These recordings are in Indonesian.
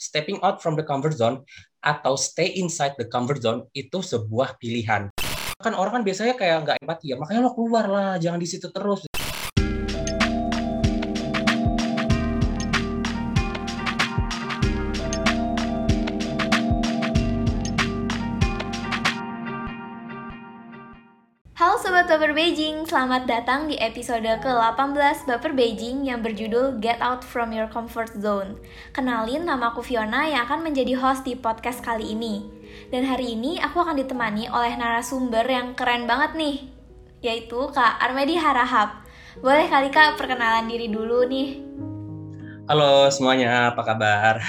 stepping out from the comfort zone atau stay inside the comfort zone itu sebuah pilihan. Kan orang kan biasanya kayak nggak empati ya, makanya lo keluar lah, jangan di situ terus. Baper Beijing, selamat datang di episode ke-18 Baper Beijing yang berjudul Get Out From Your Comfort Zone. Kenalin, nama aku Fiona yang akan menjadi host di podcast kali ini. Dan hari ini aku akan ditemani oleh narasumber yang keren banget nih, yaitu Kak Armedi Harahap. Boleh kali Kak perkenalan diri dulu nih? Halo semuanya, apa kabar?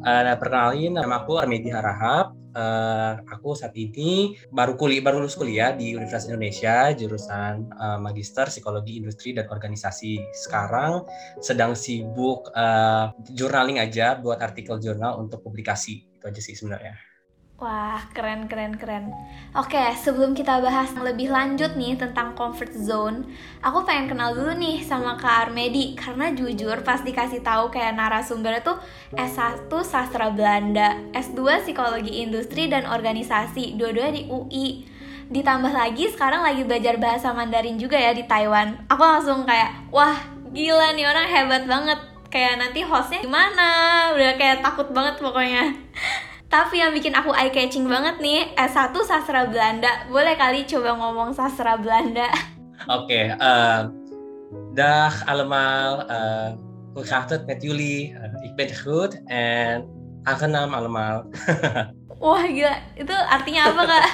Uh, perkenalin, nama aku Armedi Harahap uh, aku saat ini baru kuliah baru lulus kuliah di Universitas Indonesia jurusan uh, Magister Psikologi Industri dan Organisasi. Sekarang sedang sibuk uh, journaling aja buat artikel jurnal untuk publikasi. Itu aja sih sebenarnya. Wah, keren, keren, keren. Oke, sebelum kita bahas lebih lanjut nih tentang comfort zone, aku pengen kenal dulu nih sama Kak Armedi. Karena jujur pas dikasih tahu kayak narasumber itu S1 Sastra Belanda, S2 Psikologi Industri dan Organisasi, dua-duanya di UI. Ditambah lagi sekarang lagi belajar bahasa Mandarin juga ya di Taiwan. Aku langsung kayak, wah gila nih orang hebat banget. Kayak nanti hostnya gimana, udah kayak takut banget pokoknya. Tapi yang bikin aku eye catching banget nih, S1 sastra Belanda. Boleh kali coba ngomong sastra Belanda? Oké, okay, uh, dag allemaal. Uh, hoe gaat het met jullie? Uh, ik ben goed en aangenaam allemaal. Wah gila, itu artinya apa kak?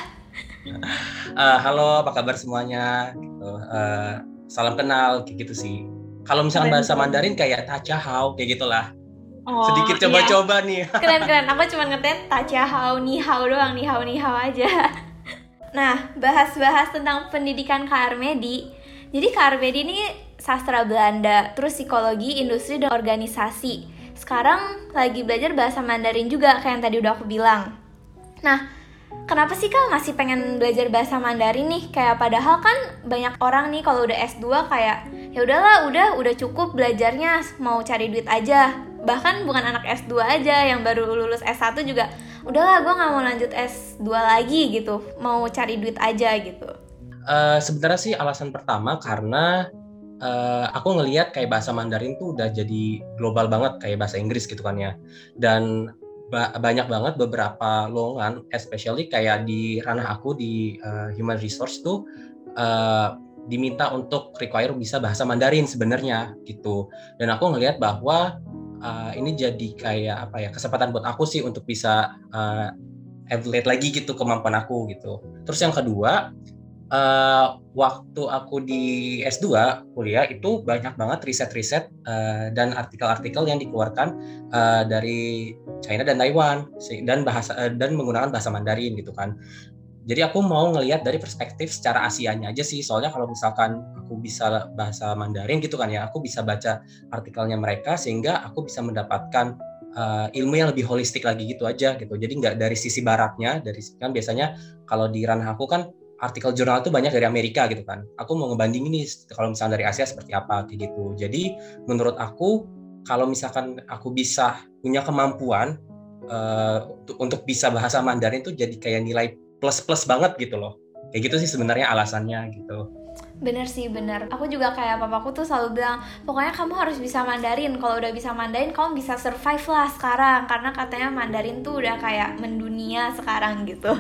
uh, halo, apa kabar semuanya? Gitu. Uh, salam kenal, kayak gitu sih. Kalau misalnya bahasa Mandarin kayak tachahau, kayak gitulah. Oh, sedikit iya. coba-coba iya. nih. Keren-keren. Aku cuma hao ni hao doang, ni hao ni hao aja. Nah, bahas-bahas tentang pendidikan Kak Armedi. Jadi Kak Armedi ini sastra Belanda, terus psikologi, industri, dan organisasi. Sekarang lagi belajar bahasa Mandarin juga, kayak yang tadi udah aku bilang. Nah, kenapa sih Kak masih pengen belajar bahasa Mandarin nih? Kayak padahal kan banyak orang nih kalau udah S2 kayak ya udahlah, udah udah cukup belajarnya, mau cari duit aja bahkan bukan anak S2 aja yang baru lulus S1 juga udahlah gue nggak mau lanjut S2 lagi gitu. Mau cari duit aja gitu. Uh, sebenarnya sih alasan pertama karena uh, aku ngelihat kayak bahasa Mandarin tuh udah jadi global banget kayak bahasa Inggris gitu kan ya. Dan ba banyak banget beberapa lowongan especially kayak di ranah aku di uh, human resource tuh uh, diminta untuk require bisa bahasa Mandarin sebenarnya gitu. Dan aku ngelihat bahwa uh, ini jadi kayak apa ya kesempatan buat aku sih untuk bisa uh, evaluate lagi gitu kemampuan aku gitu. Terus yang kedua, uh, waktu aku di S2 kuliah itu banyak banget riset-riset uh, dan artikel-artikel yang dikeluarkan uh, dari China dan Taiwan dan bahasa uh, dan menggunakan bahasa Mandarin gitu kan jadi aku mau ngelihat dari perspektif secara Asianya aja sih. Soalnya kalau misalkan aku bisa bahasa Mandarin gitu kan ya aku bisa baca artikelnya mereka sehingga aku bisa mendapatkan uh, ilmu yang lebih holistik lagi gitu aja gitu. Jadi nggak dari sisi baratnya dari kan biasanya kalau di ranah aku kan artikel jurnal itu banyak dari Amerika gitu kan. Aku mau ngebanding ini kalau misalnya dari Asia seperti apa kayak gitu. Jadi menurut aku kalau misalkan aku bisa punya kemampuan uh, untuk bisa bahasa Mandarin itu jadi kayak nilai plus plus banget gitu loh kayak gitu sih sebenarnya alasannya gitu Bener sih, bener. Aku juga kayak papaku tuh selalu bilang, pokoknya kamu harus bisa Mandarin. Kalau udah bisa Mandarin, kamu bisa survive lah sekarang. Karena katanya Mandarin tuh udah kayak mendunia sekarang gitu.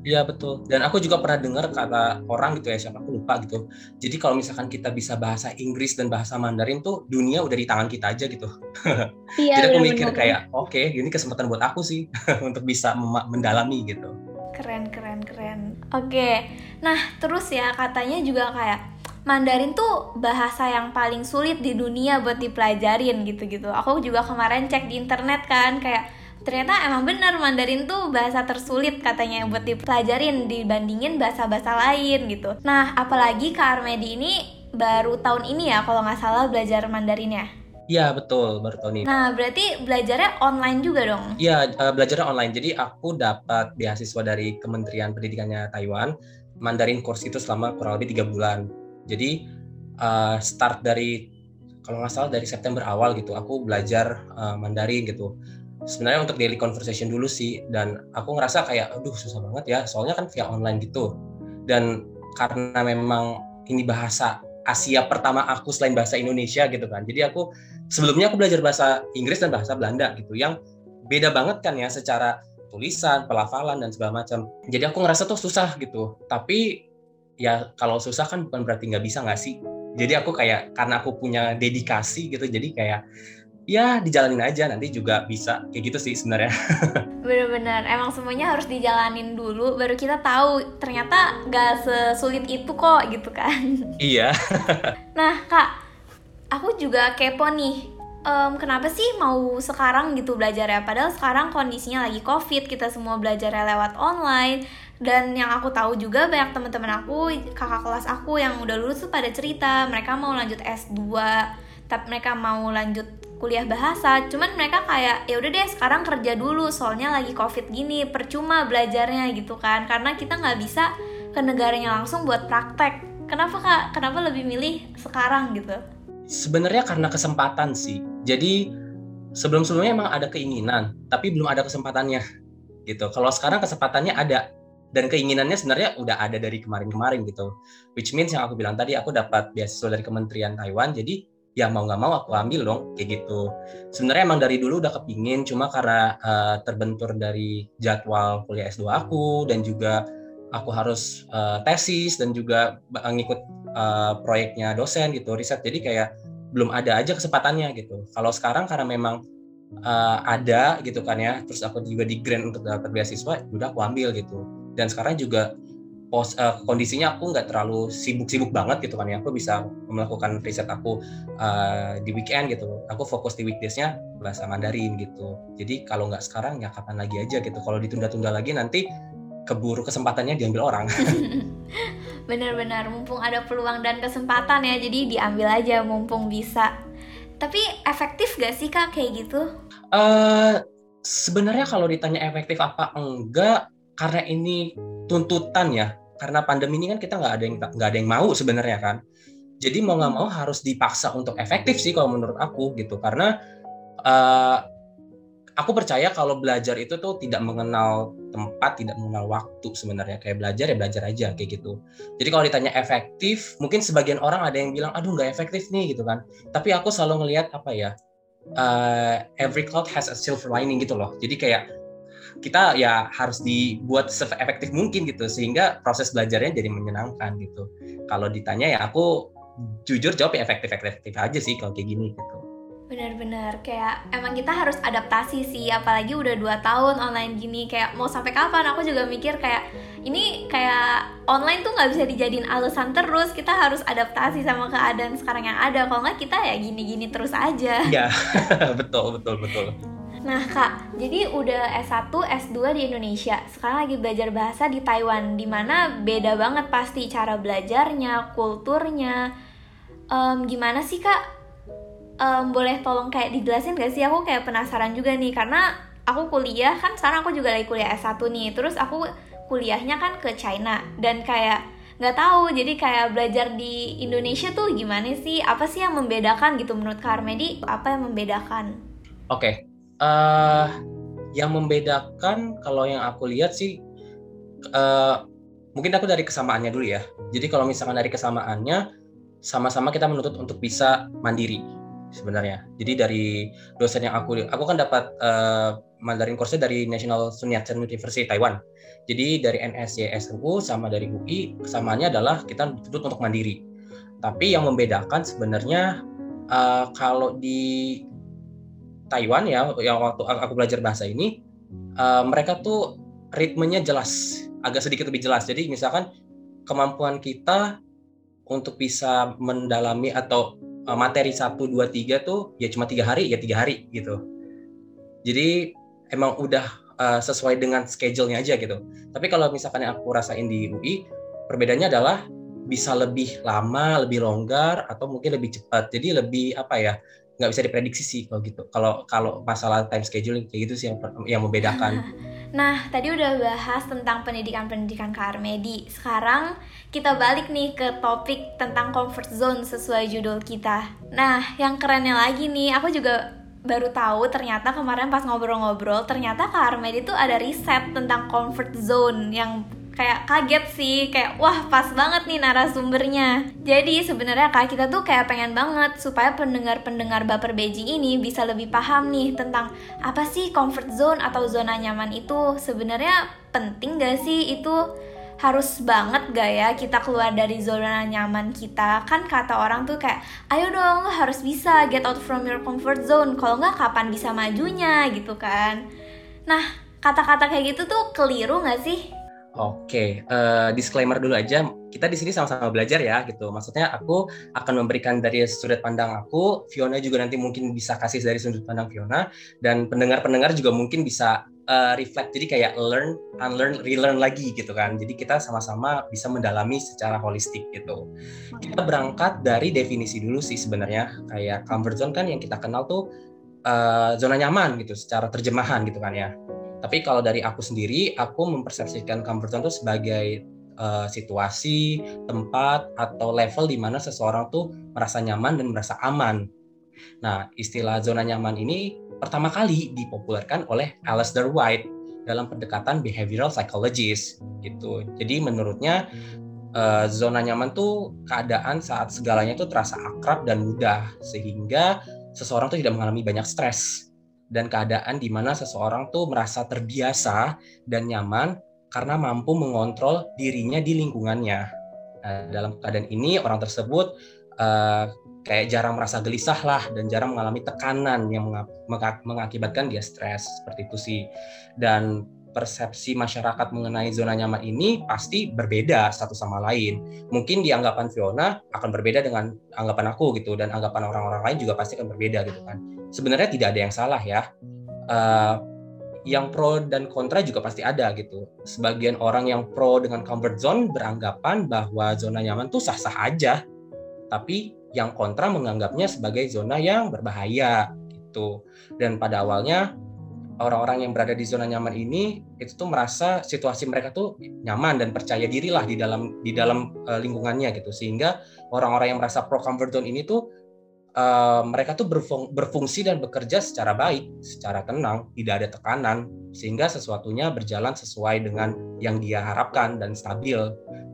Iya betul. Dan aku juga pernah dengar kata orang gitu ya, siapa aku lupa gitu. Jadi kalau misalkan kita bisa bahasa Inggris dan bahasa Mandarin tuh dunia udah di tangan kita aja gitu. Iya, Jadi aku mikir kayak, oke, okay, ini kesempatan buat aku sih untuk bisa mendalami gitu. Keren, keren, keren. Oke, nah terus ya katanya juga kayak Mandarin tuh bahasa yang paling sulit di dunia buat dipelajarin gitu-gitu. Aku juga kemarin cek di internet kan kayak ternyata emang bener Mandarin tuh bahasa tersulit katanya buat dipelajarin dibandingin bahasa-bahasa lain gitu. Nah, apalagi Kak Armedi ini baru tahun ini ya kalau nggak salah belajar Mandarinnya. Iya betul baru tahun ini. Nah berarti belajarnya online juga dong? Iya uh, belajarnya online. Jadi aku dapat beasiswa dari Kementerian Pendidikannya Taiwan Mandarin course itu selama kurang lebih tiga bulan. Jadi uh, start dari kalau nggak salah dari September awal gitu aku belajar uh, Mandarin gitu. sebenarnya untuk daily conversation dulu sih dan aku ngerasa kayak aduh susah banget ya soalnya kan via online gitu dan karena memang ini bahasa Asia pertama aku selain bahasa Indonesia gitu kan. Jadi aku sebelumnya aku belajar bahasa Inggris dan bahasa Belanda gitu yang beda banget kan ya secara tulisan pelafalan dan segala macam. Jadi aku ngerasa tuh susah gitu. Tapi ya kalau susah kan bukan berarti nggak bisa nggak sih? Jadi aku kayak karena aku punya dedikasi gitu jadi kayak ya dijalanin aja. Nanti juga bisa kayak gitu sih sebenarnya. Bener-bener. Emang semuanya harus dijalanin dulu baru kita tahu ternyata gak sesulit itu kok gitu kan. Iya. Nah kak aku juga kepo nih. Um, kenapa sih mau sekarang gitu belajar ya padahal sekarang kondisinya lagi covid kita semua belajarnya lewat online. Dan yang aku tahu juga banyak teman-teman aku kakak kelas aku yang udah lulus tuh pada cerita mereka mau lanjut S2 tapi mereka mau lanjut kuliah bahasa cuman mereka kayak ya udah deh sekarang kerja dulu soalnya lagi covid gini percuma belajarnya gitu kan. Karena kita nggak bisa ke negaranya langsung buat praktek. Kenapa kak? Kenapa lebih milih sekarang gitu? Sebenarnya karena kesempatan sih. Jadi sebelum sebelumnya emang ada keinginan tapi belum ada kesempatannya gitu. Kalau sekarang kesempatannya ada dan keinginannya sebenarnya udah ada dari kemarin-kemarin gitu. Which means yang aku bilang tadi aku dapat beasiswa dari Kementerian Taiwan jadi ya mau nggak mau aku ambil dong kayak gitu. Sebenarnya emang dari dulu udah kepingin cuma karena uh, terbentur dari jadwal kuliah S2 aku dan juga aku harus uh, tesis dan juga ngikut uh, proyeknya dosen gitu riset. Jadi kayak belum ada aja kesempatannya gitu. Kalau sekarang karena memang uh, ada gitu kan ya terus aku juga di grant untuk dapat beasiswa udah aku ambil gitu. Dan sekarang juga pos uh, kondisinya aku nggak terlalu sibuk-sibuk banget gitu kan ya. Aku bisa melakukan riset aku uh, di weekend gitu. Aku fokus di weekdaysnya bahasa Mandarin gitu. Jadi kalau nggak sekarang ya kapan lagi aja gitu. Kalau ditunda-tunda lagi nanti keburu kesempatannya diambil orang. Benar-benar mumpung ada peluang dan kesempatan ya. Jadi diambil aja mumpung bisa. Tapi efektif gak sih kak kayak gitu? Uh, sebenarnya kalau ditanya efektif apa enggak karena ini tuntutan ya karena pandemi ini kan kita nggak ada yang nggak ada yang mau sebenarnya kan. Jadi mau nggak mau harus dipaksa untuk efektif sih kalau menurut aku gitu. Karena uh, aku percaya kalau belajar itu tuh tidak mengenal tempat tidak mengenal waktu sebenarnya. Kayak belajar ya belajar aja kayak gitu. Jadi kalau ditanya efektif mungkin sebagian orang ada yang bilang aduh nggak efektif nih gitu kan. Tapi aku selalu ngelihat apa ya uh, every cloud has a silver lining gitu loh. Jadi kayak kita ya harus dibuat efektif mungkin gitu sehingga proses belajarnya jadi menyenangkan gitu. Kalau ditanya ya aku jujur jawab ya efektif efektif aja sih kalau kayak gini gitu. Benar-benar kayak emang kita harus adaptasi sih apalagi udah dua tahun online gini kayak mau sampai kapan aku juga mikir kayak ini kayak online tuh nggak bisa dijadiin alasan terus kita harus adaptasi sama keadaan sekarang yang ada kalau nggak kita ya gini-gini terus aja. Iya betul betul betul. Nah kak, jadi udah S1, S2 di Indonesia, sekarang lagi belajar bahasa di Taiwan, di mana beda banget pasti cara belajarnya, kulturnya. Um, gimana sih kak? Um, boleh tolong kayak dijelasin gak sih? Aku kayak penasaran juga nih, karena aku kuliah kan sekarang aku juga lagi kuliah S1 nih, terus aku kuliahnya kan ke China dan kayak nggak tahu jadi kayak belajar di Indonesia tuh gimana sih apa sih yang membedakan gitu menurut Karmedi apa yang membedakan oke okay uh, yang membedakan kalau yang aku lihat sih uh, mungkin aku dari kesamaannya dulu ya. Jadi kalau misalkan dari kesamaannya sama-sama kita menuntut untuk bisa mandiri sebenarnya. Jadi dari dosen yang aku aku kan dapat uh, Mandarin course dari National Sun Yat-sen University Taiwan. Jadi dari NSYSU sama dari UI kesamaannya adalah kita dituntut untuk mandiri. Tapi yang membedakan sebenarnya uh, kalau di Taiwan ya yang waktu aku belajar bahasa ini uh, mereka tuh ritmenya jelas agak sedikit lebih jelas jadi misalkan kemampuan kita untuk bisa mendalami atau uh, materi 1, 2, 3 tuh ya cuma tiga hari ya tiga hari gitu jadi emang udah uh, sesuai dengan schedule-nya aja gitu tapi kalau misalkan yang aku rasain di UI perbedaannya adalah bisa lebih lama, lebih longgar atau mungkin lebih cepat. Jadi lebih apa ya? Nggak bisa diprediksi sih kalau gitu. Kalau kalau masalah time scheduling kayak gitu sih yang yang membedakan. Nah, tadi udah bahas tentang pendidikan-pendidikan ke Armedi. Sekarang kita balik nih ke topik tentang comfort zone sesuai judul kita. Nah, yang kerennya lagi nih, aku juga baru tahu ternyata kemarin pas ngobrol-ngobrol ternyata Kak Armed itu ada riset tentang comfort zone yang kayak kaget sih kayak wah pas banget nih narasumbernya. Jadi sebenarnya kak kita tuh kayak pengen banget supaya pendengar-pendengar baper beji ini bisa lebih paham nih tentang apa sih comfort zone atau zona nyaman itu. Sebenarnya penting gak sih? Itu harus banget gak ya kita keluar dari zona nyaman kita? Kan kata orang tuh kayak ayo dong lo harus bisa get out from your comfort zone. Kalau nggak kapan bisa majunya? Gitu kan. Nah kata-kata kayak gitu tuh keliru nggak sih Oke, uh, disclaimer dulu aja. Kita di sini sama-sama belajar ya, gitu. Maksudnya aku akan memberikan dari sudut pandang aku, Fiona juga nanti mungkin bisa kasih dari sudut pandang Fiona, dan pendengar-pendengar juga mungkin bisa uh, reflect. Jadi kayak learn, unlearn, relearn lagi gitu kan. Jadi kita sama-sama bisa mendalami secara holistik gitu. Kita berangkat dari definisi dulu sih sebenarnya. Kayak comfort zone kan yang kita kenal tuh uh, zona nyaman gitu, secara terjemahan gitu kan ya tapi kalau dari aku sendiri, aku mempersepsikan comfort zone itu sebagai uh, situasi, tempat, atau level di mana seseorang tuh merasa nyaman dan merasa aman. Nah, istilah zona nyaman ini pertama kali dipopulerkan oleh Alasdair White dalam pendekatan behavioral psychologist gitu. Jadi menurutnya uh, zona nyaman tuh keadaan saat segalanya tuh terasa akrab dan mudah sehingga seseorang tuh tidak mengalami banyak stres dan keadaan di mana seseorang tuh merasa terbiasa dan nyaman karena mampu mengontrol dirinya di lingkungannya. Nah, dalam keadaan ini orang tersebut uh, kayak jarang merasa gelisah lah dan jarang mengalami tekanan yang mengakibatkan dia stres seperti itu sih. Dan persepsi masyarakat mengenai zona nyaman ini pasti berbeda satu sama lain. Mungkin di anggapan Fiona akan berbeda dengan anggapan aku gitu dan anggapan orang-orang lain juga pasti akan berbeda gitu kan sebenarnya tidak ada yang salah ya. Uh, yang pro dan kontra juga pasti ada gitu. Sebagian orang yang pro dengan comfort zone beranggapan bahwa zona nyaman tuh sah-sah aja. Tapi yang kontra menganggapnya sebagai zona yang berbahaya gitu. Dan pada awalnya orang-orang yang berada di zona nyaman ini itu tuh merasa situasi mereka tuh nyaman dan percaya diri lah di dalam di dalam uh, lingkungannya gitu. Sehingga orang-orang yang merasa pro comfort zone ini tuh uh, mereka tuh berfung berfungsi dan bekerja secara baik, secara tenang, tidak ada tekanan, sehingga sesuatunya berjalan sesuai dengan yang dia harapkan dan stabil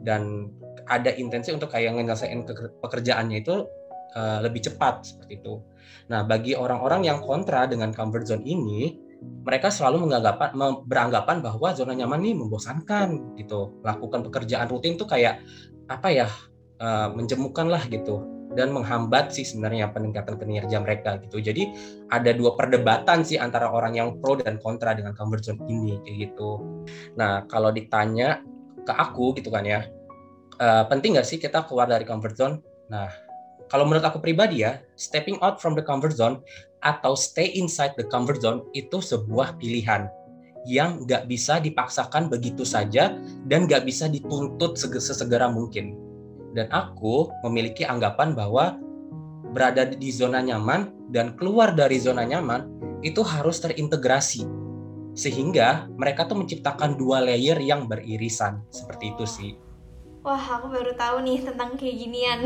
dan ada intensi untuk kayak menyelesaikan pekerjaannya itu uh, lebih cepat seperti itu. Nah, bagi orang-orang yang kontra dengan comfort zone ini, mereka selalu menganggapan beranggapan bahwa zona nyaman ini membosankan gitu. Lakukan pekerjaan rutin tuh kayak apa ya? Uh, menjemukan lah gitu dan menghambat sih sebenarnya peningkatan kinerja mereka gitu. Jadi ada dua perdebatan sih antara orang yang pro dan kontra dengan comfort zone ini kayak gitu. Nah kalau ditanya ke aku gitu kan ya, uh, penting nggak sih kita keluar dari comfort zone? Nah kalau menurut aku pribadi ya, stepping out from the comfort zone atau stay inside the comfort zone itu sebuah pilihan yang nggak bisa dipaksakan begitu saja dan nggak bisa dituntut sesegera mungkin dan aku memiliki anggapan bahwa berada di zona nyaman dan keluar dari zona nyaman itu harus terintegrasi sehingga mereka tuh menciptakan dua layer yang beririsan seperti itu sih. Wah, aku baru tahu nih tentang kayak ginian.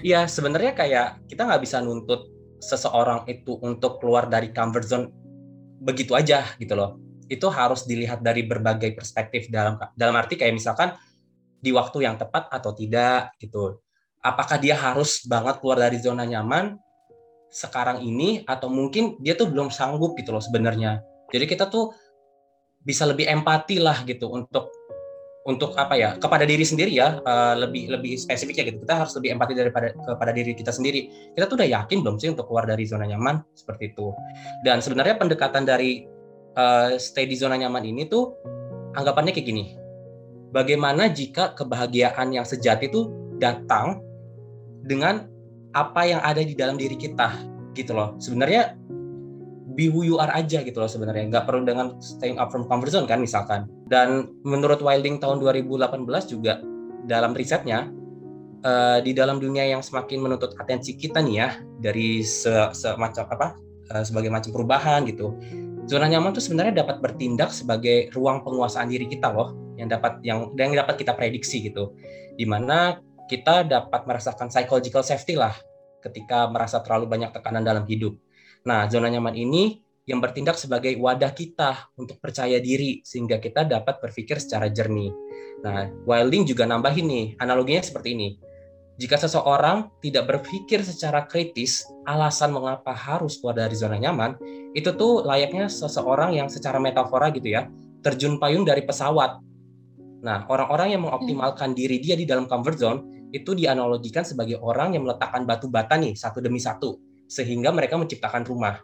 Iya, sebenarnya kayak kita nggak bisa nuntut seseorang itu untuk keluar dari comfort zone begitu aja gitu loh. Itu harus dilihat dari berbagai perspektif dalam dalam arti kayak misalkan di waktu yang tepat atau tidak gitu. Apakah dia harus banget keluar dari zona nyaman sekarang ini atau mungkin dia tuh belum sanggup gitu loh sebenarnya. Jadi kita tuh bisa lebih empati lah gitu untuk untuk apa ya kepada diri sendiri ya uh, lebih lebih spesifiknya gitu. Kita harus lebih empati daripada kepada diri kita sendiri. Kita tuh udah yakin belum sih untuk keluar dari zona nyaman? Seperti itu. Dan sebenarnya pendekatan dari uh, stay di zona nyaman ini tuh anggapannya kayak gini. Bagaimana jika kebahagiaan yang sejati itu datang dengan apa yang ada di dalam diri kita gitu loh. Sebenarnya be who you are aja gitu loh sebenarnya. Nggak perlu dengan staying up from comfort zone kan misalkan. Dan menurut Wilding tahun 2018 juga dalam risetnya uh, di dalam dunia yang semakin menuntut atensi kita nih ya dari se semacam apa uh, sebagai macam perubahan gitu zona nyaman itu sebenarnya dapat bertindak sebagai ruang penguasaan diri kita loh yang dapat yang yang dapat kita prediksi gitu. Di mana kita dapat merasakan psychological safety lah ketika merasa terlalu banyak tekanan dalam hidup Nah, zona nyaman ini yang bertindak sebagai wadah kita untuk percaya diri sehingga kita dapat berpikir secara jernih. Nah, Wilding juga nambahin nih, analoginya seperti ini. Jika seseorang tidak berpikir secara kritis alasan mengapa harus keluar dari zona nyaman, itu tuh layaknya seseorang yang secara metafora gitu ya, terjun payung dari pesawat. Nah, orang-orang yang mengoptimalkan diri dia di dalam comfort zone itu dianalogikan sebagai orang yang meletakkan batu bata nih satu demi satu sehingga mereka menciptakan rumah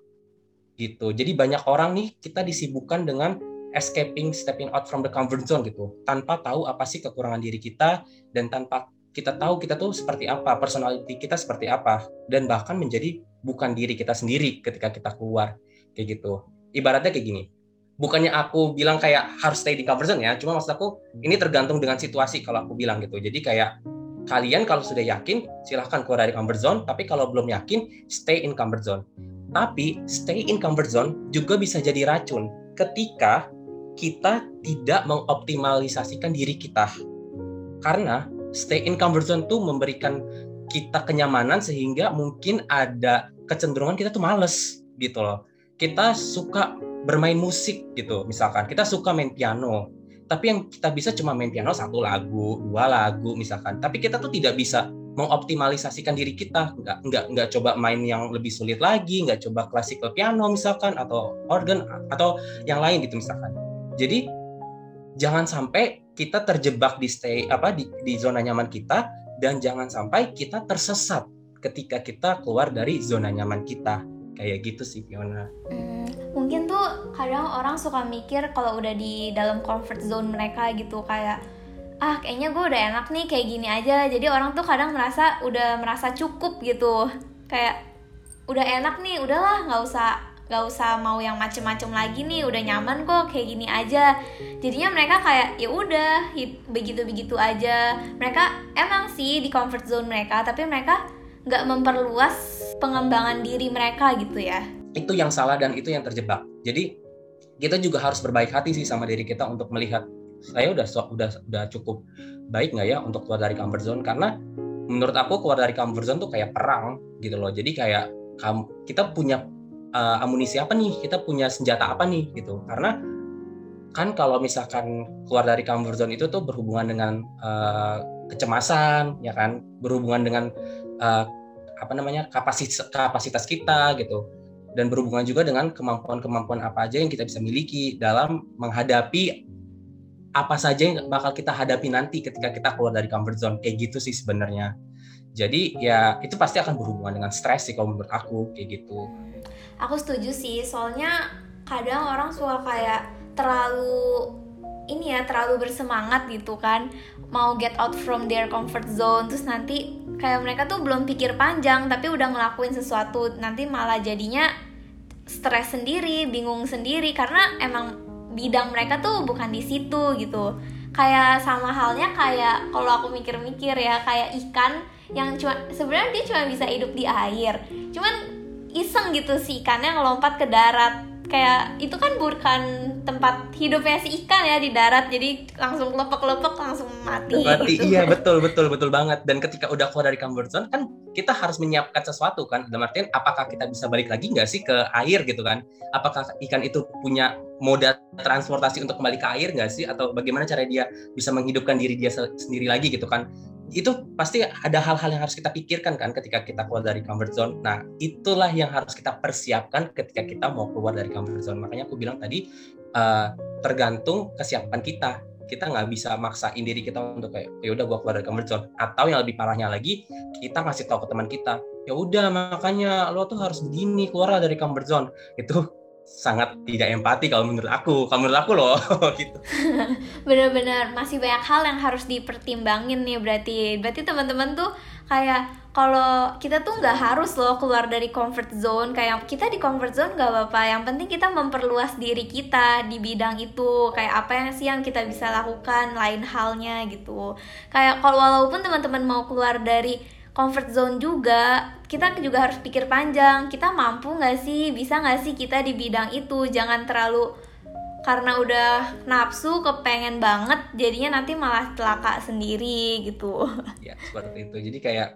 gitu. Jadi banyak orang nih kita disibukkan dengan escaping, stepping out from the comfort zone gitu, tanpa tahu apa sih kekurangan diri kita dan tanpa kita tahu kita tuh seperti apa, personality kita seperti apa, dan bahkan menjadi bukan diri kita sendiri ketika kita keluar kayak gitu. Ibaratnya kayak gini, bukannya aku bilang kayak harus stay di comfort zone ya, cuma maksud aku ini tergantung dengan situasi kalau aku bilang gitu. Jadi kayak kalian kalau sudah yakin silahkan keluar dari comfort zone, tapi kalau belum yakin stay in comfort zone. Tapi stay in comfort zone juga bisa jadi racun ketika kita tidak mengoptimalisasikan diri kita. Karena stay in comfort zone tuh memberikan kita kenyamanan sehingga mungkin ada kecenderungan kita tuh males gitu loh. Kita suka bermain musik gitu misalkan kita suka main piano tapi yang kita bisa cuma main piano satu lagu dua lagu misalkan. Tapi kita tuh tidak bisa mengoptimalisasikan diri kita. Nggak nggak nggak coba main yang lebih sulit lagi nggak coba klasikal piano misalkan atau organ atau yang lain gitu misalkan. Jadi jangan sampai kita terjebak di stay apa di, di zona nyaman kita dan jangan sampai kita tersesat ketika kita keluar dari zona nyaman kita. Kayak gitu sih Fiona. Hmm, mungkin tuh kadang orang suka mikir kalau udah di dalam comfort zone mereka gitu kayak ah kayaknya gue udah enak nih kayak gini aja. Jadi orang tuh kadang merasa udah merasa cukup gitu. Kayak udah enak nih udahlah nggak usah nggak usah mau yang macem-macem lagi nih udah nyaman kok kayak gini aja. Jadinya mereka kayak ya udah begitu begitu aja. Mereka emang sih di comfort zone mereka tapi mereka nggak memperluas pengembangan diri mereka gitu ya itu yang salah dan itu yang terjebak. Jadi kita juga harus berbaik hati sih sama diri kita untuk melihat saya udah udah udah cukup baik nggak ya untuk keluar dari comfort zone? Karena menurut aku keluar dari comfort zone tuh kayak perang gitu loh. Jadi kayak kita punya uh, amunisi apa nih? Kita punya senjata apa nih? Gitu. Karena kan kalau misalkan keluar dari comfort zone itu tuh berhubungan dengan uh, kecemasan ya kan? Berhubungan dengan uh, apa namanya kapasitas kapasitas kita gitu dan berhubungan juga dengan kemampuan-kemampuan apa aja yang kita bisa miliki dalam menghadapi apa saja yang bakal kita hadapi nanti ketika kita keluar dari comfort zone. Kayak gitu sih sebenarnya. Jadi ya itu pasti akan berhubungan dengan stres sih kalau menurut aku kayak gitu. Aku setuju sih soalnya kadang orang suka kayak terlalu ini ya terlalu bersemangat gitu kan. Mau get out from their comfort zone terus nanti kayak mereka tuh belum pikir panjang tapi udah ngelakuin sesuatu nanti malah jadinya stres sendiri bingung sendiri karena emang bidang mereka tuh bukan di situ gitu. Kayak sama halnya kayak kalau aku mikir-mikir ya kayak ikan yang cuma sebenarnya dia cuma bisa hidup di air. Cuman iseng gitu si ikannya ngelompat ke darat kayak itu kan bukan tempat hidupnya si ikan ya di darat jadi langsung lepek-lepek langsung mati. Mati gitu. iya betul betul betul banget. Dan ketika udah keluar dari comfort zone kan kita harus menyiapkan sesuatu kan. Dalam artian apakah kita bisa balik lagi nggak sih ke air gitu kan? Apakah ikan itu punya moda transportasi untuk kembali ke air nggak sih? Atau bagaimana cara dia bisa menghidupkan diri dia sendiri lagi gitu kan itu pasti ada hal-hal yang harus kita pikirkan kan ketika kita keluar dari comfort zone. Nah, itulah yang harus kita persiapkan ketika kita mau keluar dari comfort zone. Makanya aku bilang tadi uh, tergantung kesiapan kita. Kita nggak bisa maksain diri kita untuk kayak ya udah gua keluar dari comfort zone. Atau yang lebih parahnya lagi, kita ngasih tahu ke teman kita, ya udah makanya lo tuh harus begini keluar dari comfort zone. Itu sangat tidak empati kalau menurut aku. Kalau menurut aku loh gitu. Bener-bener masih banyak hal yang harus dipertimbangin nih berarti. Berarti teman-teman tuh kayak kalau kita tuh nggak harus loh keluar dari comfort zone kayak kita di comfort zone nggak apa-apa. Yang penting kita memperluas diri kita di bidang itu. Kayak apa yang sih yang kita bisa lakukan lain halnya gitu. Kayak kalau walaupun teman-teman mau keluar dari comfort zone juga. Kita juga harus pikir panjang kita mampu nggak sih? Bisa nggak sih kita di bidang itu? Jangan terlalu karena udah nafsu kepengen banget jadinya nanti malah celaka sendiri gitu. Ya seperti itu. Jadi kayak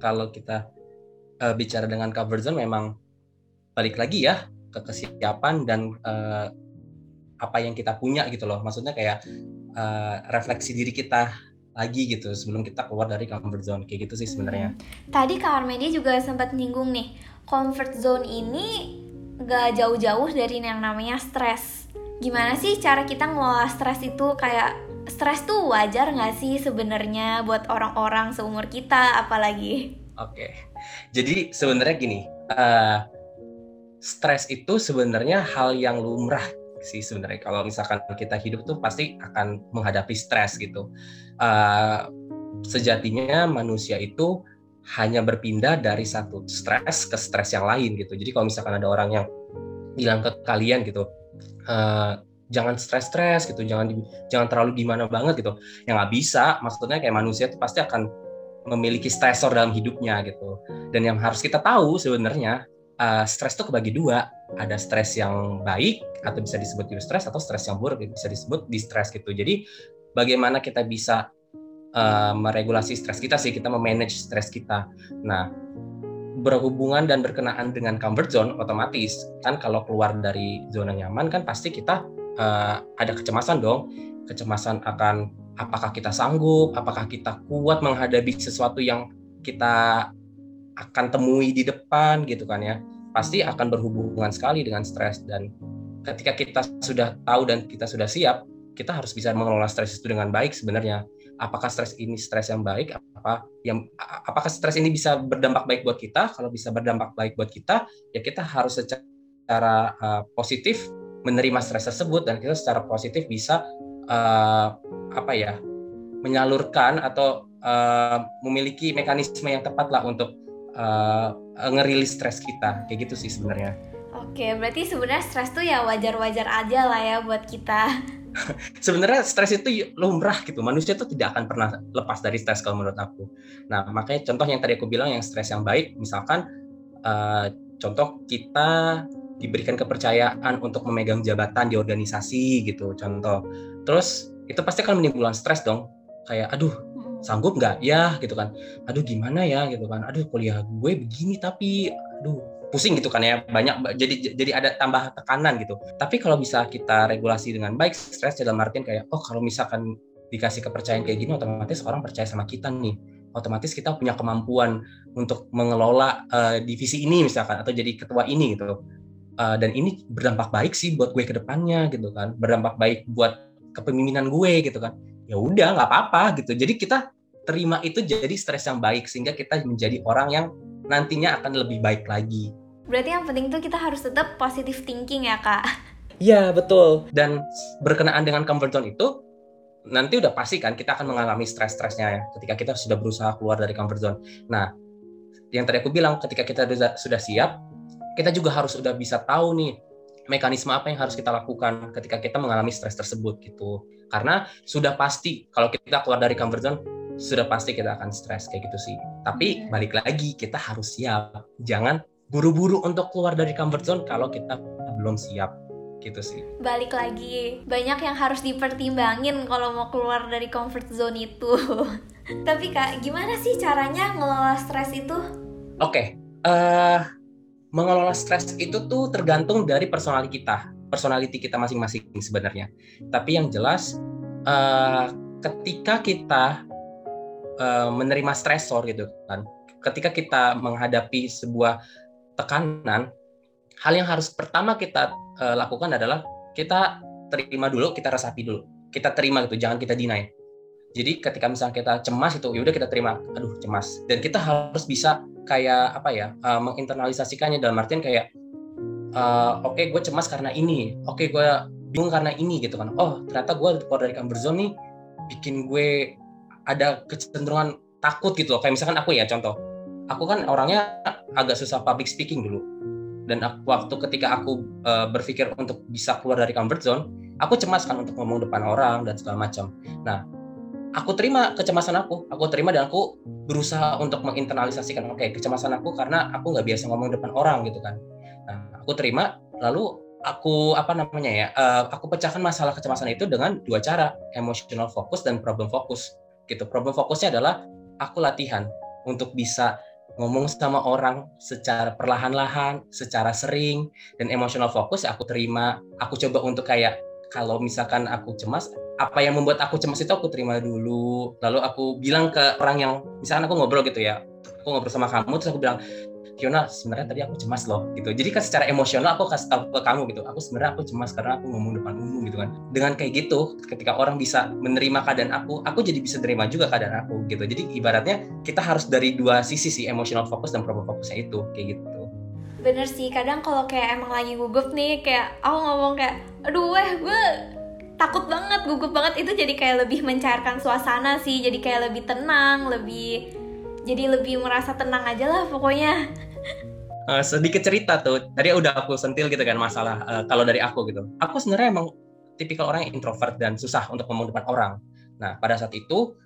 kalau kita uh, bicara dengan comfort zone memang balik lagi ya ke kesiapan dan uh, apa yang kita punya gitu loh. Maksudnya kayak uh, refleksi diri kita lagi gitu sebelum kita keluar dari comfort zone kayak gitu sih sebenarnya. Hmm. Tadi Kak Armedi juga sempat nyinggung nih, comfort zone ini gak jauh-jauh dari yang namanya stres. Gimana sih cara kita ngelola stres itu kayak stres tuh wajar nggak sih sebenarnya buat orang-orang seumur kita apalagi? Oke, jadi sebenarnya gini, uh, stres itu sebenarnya hal yang lumrah sih sebenarnya. Kalau misalkan kita hidup tuh pasti akan menghadapi stres gitu. Uh, sejatinya manusia itu hanya berpindah dari satu stres ke stres yang lain gitu. Jadi kalau misalkan ada orang yang bilang ke kalian gitu uh, jangan stres-stres gitu jangan jangan terlalu gimana banget gitu. Yang nggak bisa. Maksudnya kayak manusia itu pasti akan memiliki stresor dalam hidupnya gitu. Dan yang harus kita tahu sebenarnya uh, stres itu kebagi dua ada stres yang baik atau bisa disebut stres atau stres yang buruk bisa disebut distress gitu. Jadi bagaimana kita bisa uh, meregulasi stres kita sih kita memanage stres kita. Nah berhubungan dan berkenaan dengan comfort zone otomatis kan kalau keluar dari zona nyaman kan pasti kita uh, ada kecemasan dong. Kecemasan akan apakah kita sanggup apakah kita kuat menghadapi sesuatu yang kita akan temui di depan gitu kan ya pasti akan berhubungan sekali dengan stres. Dan ketika kita sudah tahu dan kita sudah siap kita harus bisa mengelola stres itu dengan baik sebenarnya. Apakah stres ini stres yang baik? Apa yang apakah stres ini bisa berdampak baik buat kita? Kalau bisa berdampak baik buat kita ya kita harus secara uh, positif menerima stres tersebut. Dan kita secara positif bisa uh, apa ya menyalurkan atau uh, memiliki mekanisme yang tepat lah untuk uh, ngerilis stres kita kayak gitu sih sebenarnya. Oke, berarti sebenarnya stres tuh ya wajar-wajar aja lah ya buat kita. sebenarnya stres itu lumrah gitu. Manusia tuh tidak akan pernah lepas dari stres kalau menurut aku. Nah, makanya contoh yang tadi aku bilang yang stres yang baik, misalkan uh, contoh kita diberikan kepercayaan untuk memegang jabatan di organisasi gitu, contoh. Terus itu pasti akan menimbulkan stres dong. Kayak aduh, sanggup nggak? Ya gitu kan. Aduh gimana ya gitu kan. Aduh kuliah gue begini tapi aduh pusing gitu kan ya. Banyak jadi jadi ada tambah tekanan gitu. Tapi kalau bisa kita regulasi dengan baik stres dalam artian kayak oh kalau misalkan dikasih kepercayaan kayak gini otomatis orang percaya sama kita nih. Otomatis kita punya kemampuan untuk mengelola uh, divisi ini misalkan atau jadi ketua ini gitu. Uh, dan ini berdampak baik sih buat gue ke depannya gitu kan. Berdampak baik buat kepemimpinan gue gitu kan ya udah nggak apa-apa gitu. Jadi kita terima itu jadi stres yang baik sehingga kita menjadi orang yang nantinya akan lebih baik lagi. Berarti yang penting tuh kita harus tetap positive thinking ya kak. Iya betul. Dan berkenaan dengan comfort zone itu nanti udah pasti kan kita akan mengalami stres-stresnya ya ketika kita sudah berusaha keluar dari comfort zone. Nah yang tadi aku bilang ketika kita sudah siap kita juga harus udah bisa tahu nih mekanisme apa yang harus kita lakukan ketika kita mengalami stres tersebut gitu. Karena sudah pasti kalau kita keluar dari comfort zone sudah pasti kita akan stres kayak gitu sih. Tapi iya. balik lagi kita harus siap. Jangan buru-buru untuk keluar dari comfort zone kalau kita belum siap gitu sih. Balik lagi banyak yang harus dipertimbangin kalau mau keluar dari comfort zone itu. Tapi kak gimana sih caranya ngelola stres itu? Oke okay. uh, eh, mengelola stres itu tuh tergantung dari personality kita, personality kita masing-masing sebenarnya. Tapi yang jelas uh, ketika kita uh, menerima stresor gitu kan, ketika kita menghadapi sebuah tekanan, hal yang harus pertama kita uh, lakukan adalah kita terima dulu, kita resapi dulu, kita terima gitu, jangan kita deny. Jadi ketika misalnya kita cemas itu, ya udah kita terima, aduh cemas, dan kita harus bisa kayak apa ya uh, menginternalisasikannya dalam artian kayak uh, oke okay, gue cemas karena ini. Oke okay, gue bingung karena ini gitu kan. Oh ternyata gue keluar dari comfort zone nih bikin gue ada kecenderungan takut gitu loh. Kayak misalkan aku ya contoh. Aku kan orangnya agak susah public speaking dulu. Dan aku, waktu ketika aku uh, berpikir untuk bisa keluar dari comfort zone aku cemas kan untuk ngomong depan orang dan segala macam. Nah aku terima kecemasan aku. Aku terima dan aku berusaha untuk menginternalisasikan oke okay, kecemasan aku karena aku nggak biasa ngomong depan orang gitu kan. Nah aku terima lalu aku apa namanya ya uh, aku pecahkan masalah kecemasan itu dengan dua cara emotional fokus dan problem fokus gitu problem fokusnya adalah aku latihan untuk bisa ngomong sama orang secara perlahan-lahan, secara sering dan emosional fokus aku terima. Aku coba untuk kayak kalau misalkan aku cemas, apa yang membuat aku cemas itu aku terima dulu. Lalu aku bilang ke orang yang misalkan aku ngobrol gitu ya, aku ngobrol sama kamu terus aku bilang Fiona sebenarnya tadi aku cemas loh gitu. Jadi kan secara emosional aku kasih tahu ke kamu gitu aku sebenarnya aku cemas karena aku ngomong depan umum gitu kan. Dengan kayak gitu ketika orang bisa menerima keadaan aku aku jadi bisa terima juga keadaan aku gitu. Jadi ibaratnya kita harus dari dua sisi sih emosional fokus dan problem fokusnya itu kayak gitu. Bener sih kadang kalau kayak emang lagi gugup nih kayak aku ngomong kayak aduh weh gue takut banget gugup banget. Itu jadi kayak lebih mencairkan suasana sih jadi kayak lebih tenang lebih jadi lebih merasa tenang aja lah pokoknya. Uh, sedikit cerita tuh. Tadi udah aku sentil gitu kan masalah uh, kalau dari aku gitu. Aku sebenarnya emang tipikal orang yang introvert dan susah untuk ngomong depan orang. Nah pada saat itu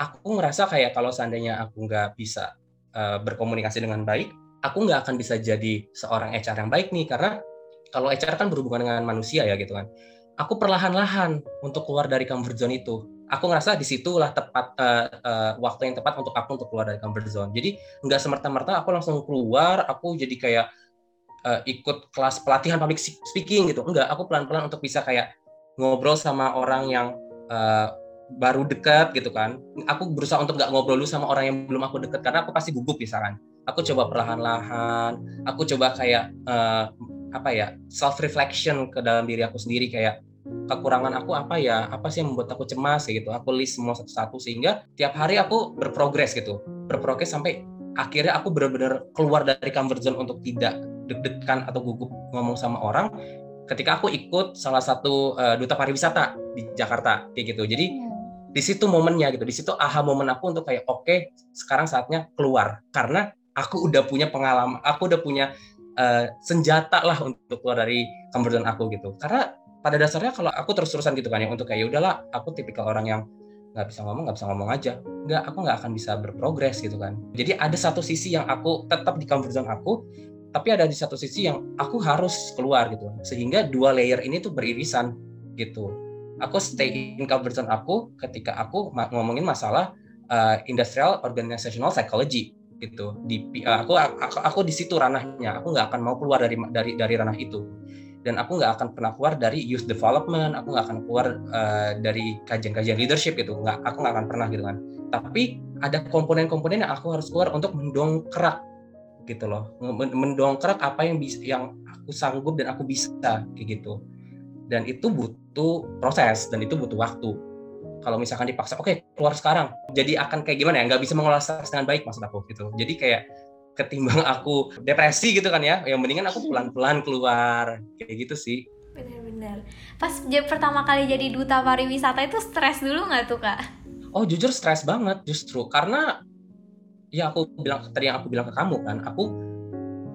aku ngerasa kayak kalau seandainya aku nggak bisa uh, berkomunikasi dengan baik aku nggak akan bisa jadi seorang HR yang baik nih. Karena kalau HR kan berhubungan dengan manusia ya gitu kan aku perlahan-lahan untuk keluar dari comfort zone itu aku ngerasa di situlah tepat uh, uh, waktu yang tepat untuk aku untuk keluar dari comfort zone. Jadi nggak semerta-merta aku langsung keluar, aku jadi kayak uh, ikut kelas pelatihan public speaking gitu. Enggak, aku pelan-pelan untuk bisa kayak ngobrol sama orang yang uh, baru dekat gitu kan. Aku berusaha untuk nggak ngobrol dulu sama orang yang belum aku dekat karena aku pasti gugup misalkan. Aku coba perlahan-lahan, aku coba kayak uh, apa ya self reflection ke dalam diri aku sendiri kayak kekurangan aku apa ya? Apa sih yang membuat aku cemas? gitu. Aku list semua satu-satu sehingga tiap hari aku berprogres gitu. Berprogres sampai akhirnya aku benar-benar keluar dari comfort zone untuk tidak deg-degan atau gugup ngomong sama orang ketika aku ikut salah satu uh, duta pariwisata di Jakarta kayak gitu. Jadi hmm. di situ momennya gitu. Di situ aha momen aku untuk kayak oke okay, sekarang saatnya keluar. Karena aku udah punya pengalaman aku udah punya uh, senjata lah untuk keluar dari comfort zone aku gitu. Karena pada dasarnya kalau aku terus-terusan gitu kan ya untuk kayak ya udahlah aku tipikal orang yang nggak bisa ngomong nggak bisa ngomong aja. Nggak aku nggak akan bisa berprogres gitu kan. Jadi ada satu sisi yang aku tetap di comfort zone aku tapi ada di satu sisi yang aku harus keluar gitu. Sehingga dua layer ini tuh beririsan gitu. Aku stay in comfort zone aku ketika aku ngomongin masalah uh, industrial organizational psychology gitu di uh, aku, aku aku di situ ranahnya. Aku nggak akan mau keluar dari dari dari ranah itu. Dan aku nggak akan pernah keluar dari youth development aku nggak akan keluar uh, dari kajian-kajian leadership gitu. Nggak aku nggak akan pernah gitu kan. Tapi ada komponen-komponen yang aku harus keluar untuk mendongkrak gitu loh. Mendongkrak apa yang bisa yang aku sanggup dan aku bisa kayak gitu. Dan itu butuh proses dan itu butuh waktu kalau misalkan dipaksa oke okay, keluar sekarang. Jadi akan kayak gimana ya? Nggak bisa mengolah stres dengan baik maksud aku gitu. Jadi kayak ketimbang aku depresi gitu kan ya yang mendingan aku pelan-pelan keluar kayak gitu sih. Bener-bener. Pas pertama kali jadi duta pariwisata itu stres dulu nggak tuh kak? Oh jujur stres banget justru. Karena ya aku bilang tadi yang aku bilang ke kamu kan aku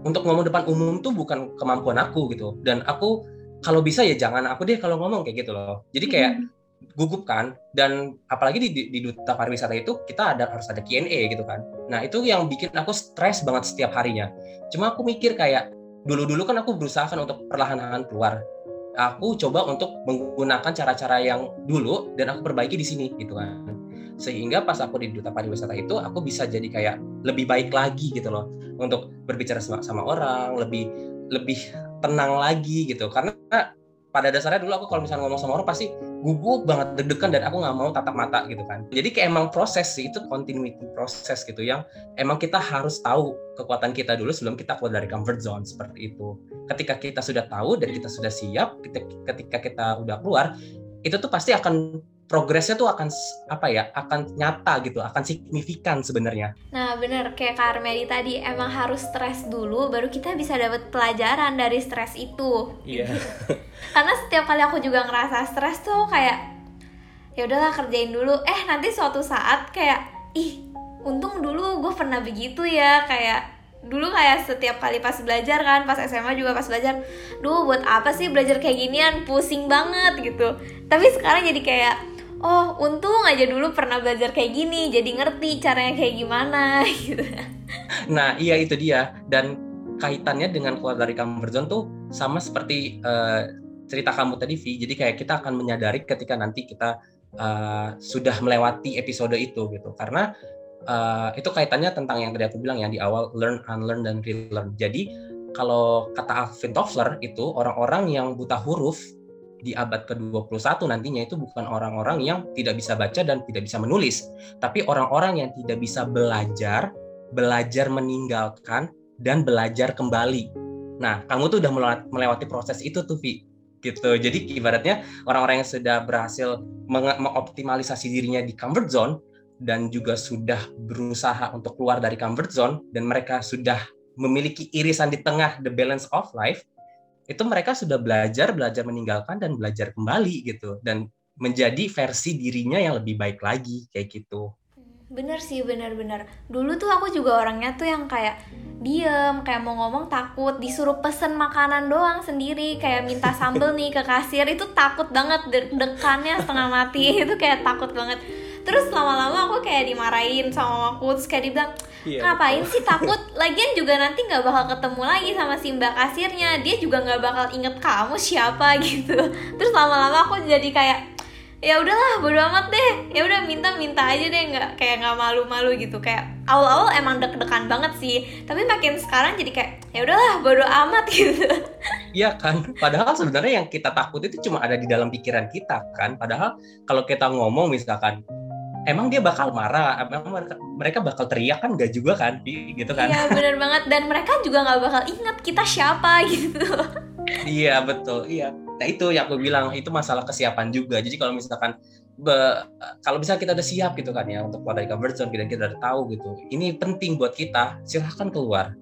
untuk ngomong depan umum tuh bukan kemampuan aku gitu. Dan aku kalau bisa ya jangan aku deh kalau ngomong kayak gitu loh. Jadi kayak hmm gugup kan dan apalagi di, di, duta pariwisata itu kita ada harus ada Q&A gitu kan. Nah itu yang bikin aku stres banget setiap harinya. Cuma aku mikir kayak dulu-dulu kan aku berusaha kan untuk perlahan-lahan keluar. Aku coba untuk menggunakan cara-cara yang dulu dan aku perbaiki di sini gitu kan. Sehingga pas aku di duta pariwisata itu aku bisa jadi kayak lebih baik lagi gitu loh. Untuk berbicara sama, sama orang lebih lebih tenang lagi gitu. Karena pada dasarnya dulu aku kalau misalnya ngomong sama orang pasti gugup banget deg-degan dan aku nggak mau tatap mata gitu kan. Jadi kayak emang proses sih itu continuity proses gitu yang emang kita harus tahu kekuatan kita dulu sebelum kita keluar dari comfort zone seperti itu. Ketika kita sudah tahu dan kita sudah siap ketika kita udah keluar itu tuh pasti akan progresnya tuh akan apa ya akan nyata gitu akan signifikan sebenarnya. Nah bener kayak Kak tadi emang harus stres dulu baru kita bisa dapat pelajaran dari stres itu. Iya. Yeah. karena setiap kali aku juga ngerasa stres tuh kayak ya udahlah kerjain dulu. Eh nanti suatu saat kayak ih untung dulu gue pernah begitu ya. Kayak dulu kayak setiap kali pas belajar kan pas SMA juga pas belajar duh buat apa sih belajar kayak ginian? Pusing banget gitu. Tapi sekarang jadi kayak oh untung aja dulu pernah belajar kayak gini jadi ngerti caranya kayak gimana gitu. Nah iya itu dia. Dan kaitannya dengan keluar dari comfort zone tuh sama seperti uh, cerita kamu tadi Vi. Jadi kayak kita akan menyadari ketika nanti kita uh, sudah melewati episode itu gitu. Karena uh, itu kaitannya tentang yang tadi aku bilang ya di awal learn, unlearn dan relearn. Jadi kalau kata Alvin Toffler itu orang-orang yang buta huruf di abad ke-21 nantinya itu bukan orang-orang yang tidak bisa baca dan tidak bisa menulis, tapi orang-orang yang tidak bisa belajar, belajar meninggalkan dan belajar kembali. Nah, kamu tuh udah melewati proses itu tuh, Vi. Gitu. Jadi ibaratnya orang-orang yang sudah berhasil meng mengoptimalisasi dirinya di comfort zone dan juga sudah berusaha untuk keluar dari comfort zone dan mereka sudah memiliki irisan di tengah the balance of life, itu mereka sudah belajar belajar meninggalkan dan belajar kembali gitu. Dan menjadi versi dirinya yang lebih baik lagi kayak gitu. Bener sih bener-bener dulu tuh aku juga orangnya tuh yang kayak diem kayak mau ngomong takut disuruh pesen makanan doang sendiri kayak minta sambel nih ke kasir. Itu takut banget deg-degannya setengah mati. Itu kayak takut banget terus lama-lama aku kayak dimarahin sama aku terus kayak dibilang iya, ngapain betul. sih takut? Lagian juga nanti nggak bakal ketemu lagi sama si mbak kasirnya. Dia juga nggak bakal inget kamu siapa gitu. Terus lama-lama aku jadi kayak ya udahlah bodo amat deh. Ya udah minta minta aja deh. Nggak kayak nggak malu-malu gitu. Kayak awal-awal emang deg-degan banget sih. Tapi makin sekarang jadi kayak ya udahlah bodo amat gitu. Iya kan, padahal sebenarnya yang kita takut itu cuma ada di dalam pikiran kita kan. Padahal kalau kita ngomong misalkan, emang dia bakal marah? Emang mereka, mereka bakal teriak kan? Gak juga kan? Gitu kan? Iya benar banget. Dan mereka juga nggak bakal ingat kita siapa gitu. Iya betul. Iya. Nah itu yang aku bilang itu masalah kesiapan juga. Jadi kalau misalkan be, kalau bisa kita udah siap gitu kan ya untuk keluar dari comfort zone kita udah tahu gitu ini penting buat kita silahkan keluar.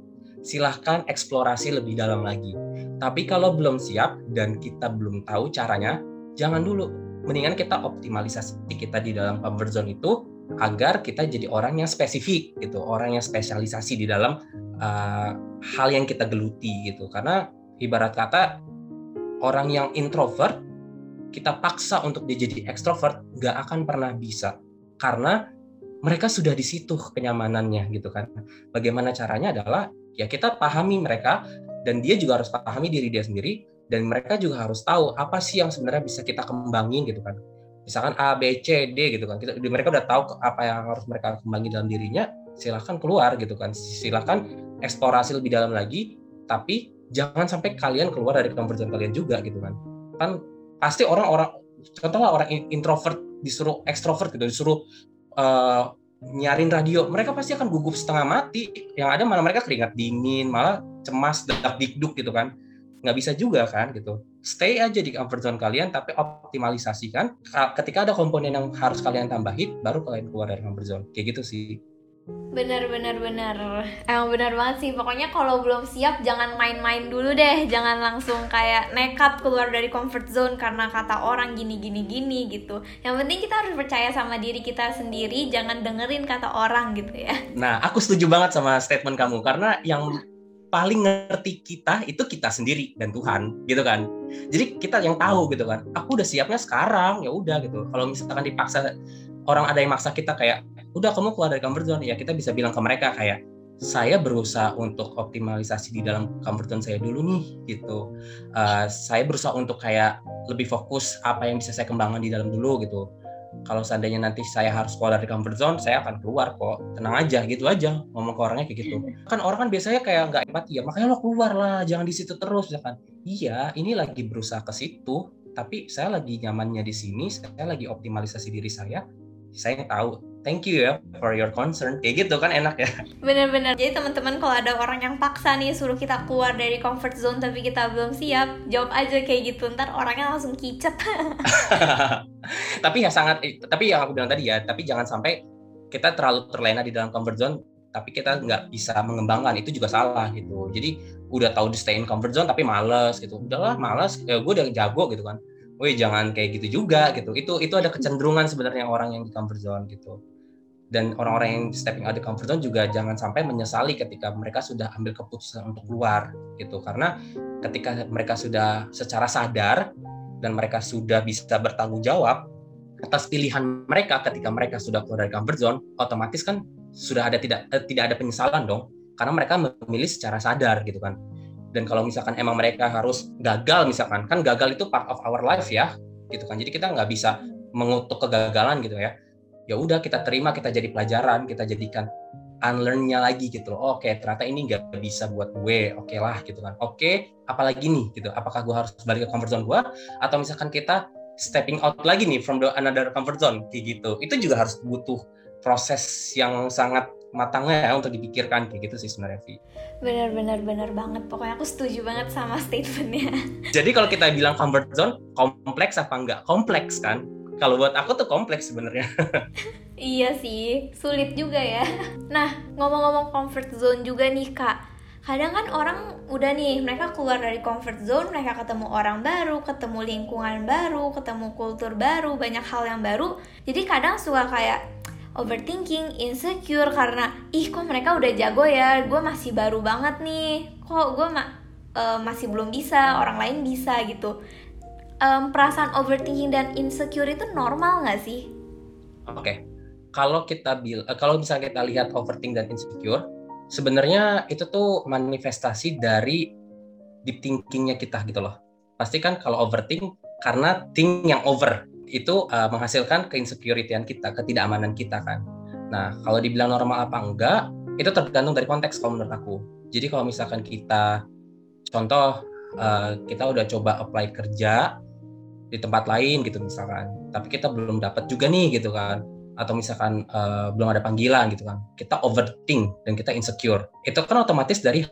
Silahkan eksplorasi lebih dalam lagi. Tapi kalau belum siap dan kita belum tahu caranya jangan dulu mendingan kita optimalisasi kita di dalam comfort zone itu agar kita jadi orang yang spesifik gitu, orang yang spesialisasi di dalam uh, hal yang kita geluti gitu. Karena ibarat kata orang yang introvert kita paksa untuk dia jadi ekstrovert nggak akan pernah bisa karena mereka sudah di situ kenyamanannya gitu kan. Bagaimana caranya adalah ya kita pahami mereka dan dia juga harus pahami diri dia sendiri dan mereka juga harus tahu apa sih yang sebenarnya bisa kita kembangin gitu kan. Misalkan A B C D gitu kan. Kita mereka udah tahu apa yang harus mereka kembangin dalam dirinya silahkan keluar gitu kan. Silahkan eksplorasi lebih dalam lagi tapi jangan sampai kalian keluar dari comfort zone kalian juga gitu kan. Kan pasti orang-orang contohnya orang introvert disuruh ekstrovert gitu disuruh uh, nyarin radio mereka pasti akan gugup setengah mati. Yang ada malah mereka keringat dingin malah cemas dedak dikduk gitu kan nggak bisa juga kan gitu. Stay aja di comfort zone kalian tapi optimalisasikan. Ketika ada komponen yang harus kalian tambahin baru kalian keluar dari comfort zone. Kayak gitu sih. Benar benar benar. Emang benar banget sih. Pokoknya kalau belum siap jangan main-main dulu deh. Jangan langsung kayak nekat keluar dari comfort zone karena kata orang gini gini gini gitu. Yang penting kita harus percaya sama diri kita sendiri. Jangan dengerin kata orang gitu ya. Nah aku setuju banget sama statement kamu. Karena yang paling ngerti kita itu kita sendiri dan Tuhan gitu kan. Jadi kita yang tahu gitu kan. Aku udah siapnya sekarang ya udah gitu. Kalau misalkan dipaksa orang ada yang maksa kita kayak udah kamu keluar dari comfort zone ya kita bisa bilang ke mereka kayak saya berusaha untuk optimalisasi di dalam comfort zone saya dulu nih gitu. Uh, saya berusaha untuk kayak lebih fokus apa yang bisa saya kembangkan di dalam dulu gitu kalau seandainya nanti saya harus keluar dari comfort zone, saya akan keluar kok. Tenang aja, gitu aja ngomong ke orangnya kayak gitu. Iya. Kan orang kan biasanya kayak nggak empati ya, makanya lo keluar lah, jangan di situ terus, ya kan? Iya, ini lagi berusaha ke situ, tapi saya lagi nyamannya di sini, saya lagi optimalisasi diri saya. Saya tahu thank you ya for your concern. Kayak gitu kan enak ya. Bener-bener. Jadi teman-teman kalau ada orang yang paksa nih suruh kita keluar dari comfort zone tapi kita belum siap jawab aja kayak gitu. Ntar orangnya langsung kicet. Tapi ya sangat tapi yang aku bilang tadi ya tapi jangan sampai kita terlalu terlena di dalam comfort zone tapi kita nggak bisa mengembangkan. Itu juga salah gitu. Jadi udah tahu di stay in comfort zone tapi males gitu. Udahlah males. Ya gue udah jago gitu kan. Wih jangan kayak gitu juga gitu. Itu itu ada kecenderungan sebenarnya orang yang di comfort zone gitu dan orang-orang yang stepping out the comfort zone juga jangan sampai menyesali ketika mereka sudah ambil keputusan untuk keluar gitu. Karena ketika mereka sudah secara sadar dan mereka sudah bisa bertanggung jawab atas pilihan mereka ketika mereka sudah keluar dari comfort zone otomatis kan sudah ada tidak eh, tidak ada penyesalan dong karena mereka memilih secara sadar gitu kan. Dan kalau misalkan emang mereka harus gagal misalkan kan gagal itu part of our life ya gitu kan. Jadi kita nggak bisa mengutuk kegagalan gitu ya ya udah kita terima kita jadi pelajaran kita jadikan unlearn-nya lagi gitu loh. Oke, ternyata ini nggak bisa buat gue. Oke lah gitu kan. Oke, apalagi nih gitu. Apakah gue harus balik ke comfort zone gue atau misalkan kita stepping out lagi nih from the another comfort zone kayak gitu. Itu juga harus butuh proses yang sangat matangnya ya untuk dipikirkan kayak gitu sih sebenarnya Vi. Bener bener bener banget. Pokoknya aku setuju banget sama statementnya. Jadi kalau kita bilang comfort zone kompleks apa enggak? Kompleks kan kalau buat aku tuh kompleks sebenarnya. iya sih, sulit juga ya. Nah, ngomong-ngomong comfort zone juga nih kak. Kadang kan orang udah nih, mereka keluar dari comfort zone, mereka ketemu orang baru, ketemu lingkungan baru, ketemu kultur baru, banyak hal yang baru. Jadi kadang suka kayak overthinking, insecure karena ih kok mereka udah jago ya, gue masih baru banget nih, kok gue ma uh, masih belum bisa, orang lain bisa gitu um, perasaan overthinking dan insecure itu normal nggak sih? Oke, okay. kalau kita bil, uh, kalau misalnya kita lihat overthinking dan insecure, sebenarnya itu tuh manifestasi dari deep thinkingnya kita gitu loh. Pasti kan kalau overthink karena think yang over itu uh, menghasilkan keinsecurity kita, ketidakamanan kita kan. Nah, kalau dibilang normal apa enggak, itu tergantung dari konteks kalau menurut aku. Jadi kalau misalkan kita contoh uh, kita udah coba apply kerja di tempat lain gitu misalkan. Tapi kita belum dapat juga nih gitu kan. Atau misalkan uh, belum ada panggilan gitu kan. Kita overthink dan kita insecure. Itu kan otomatis dari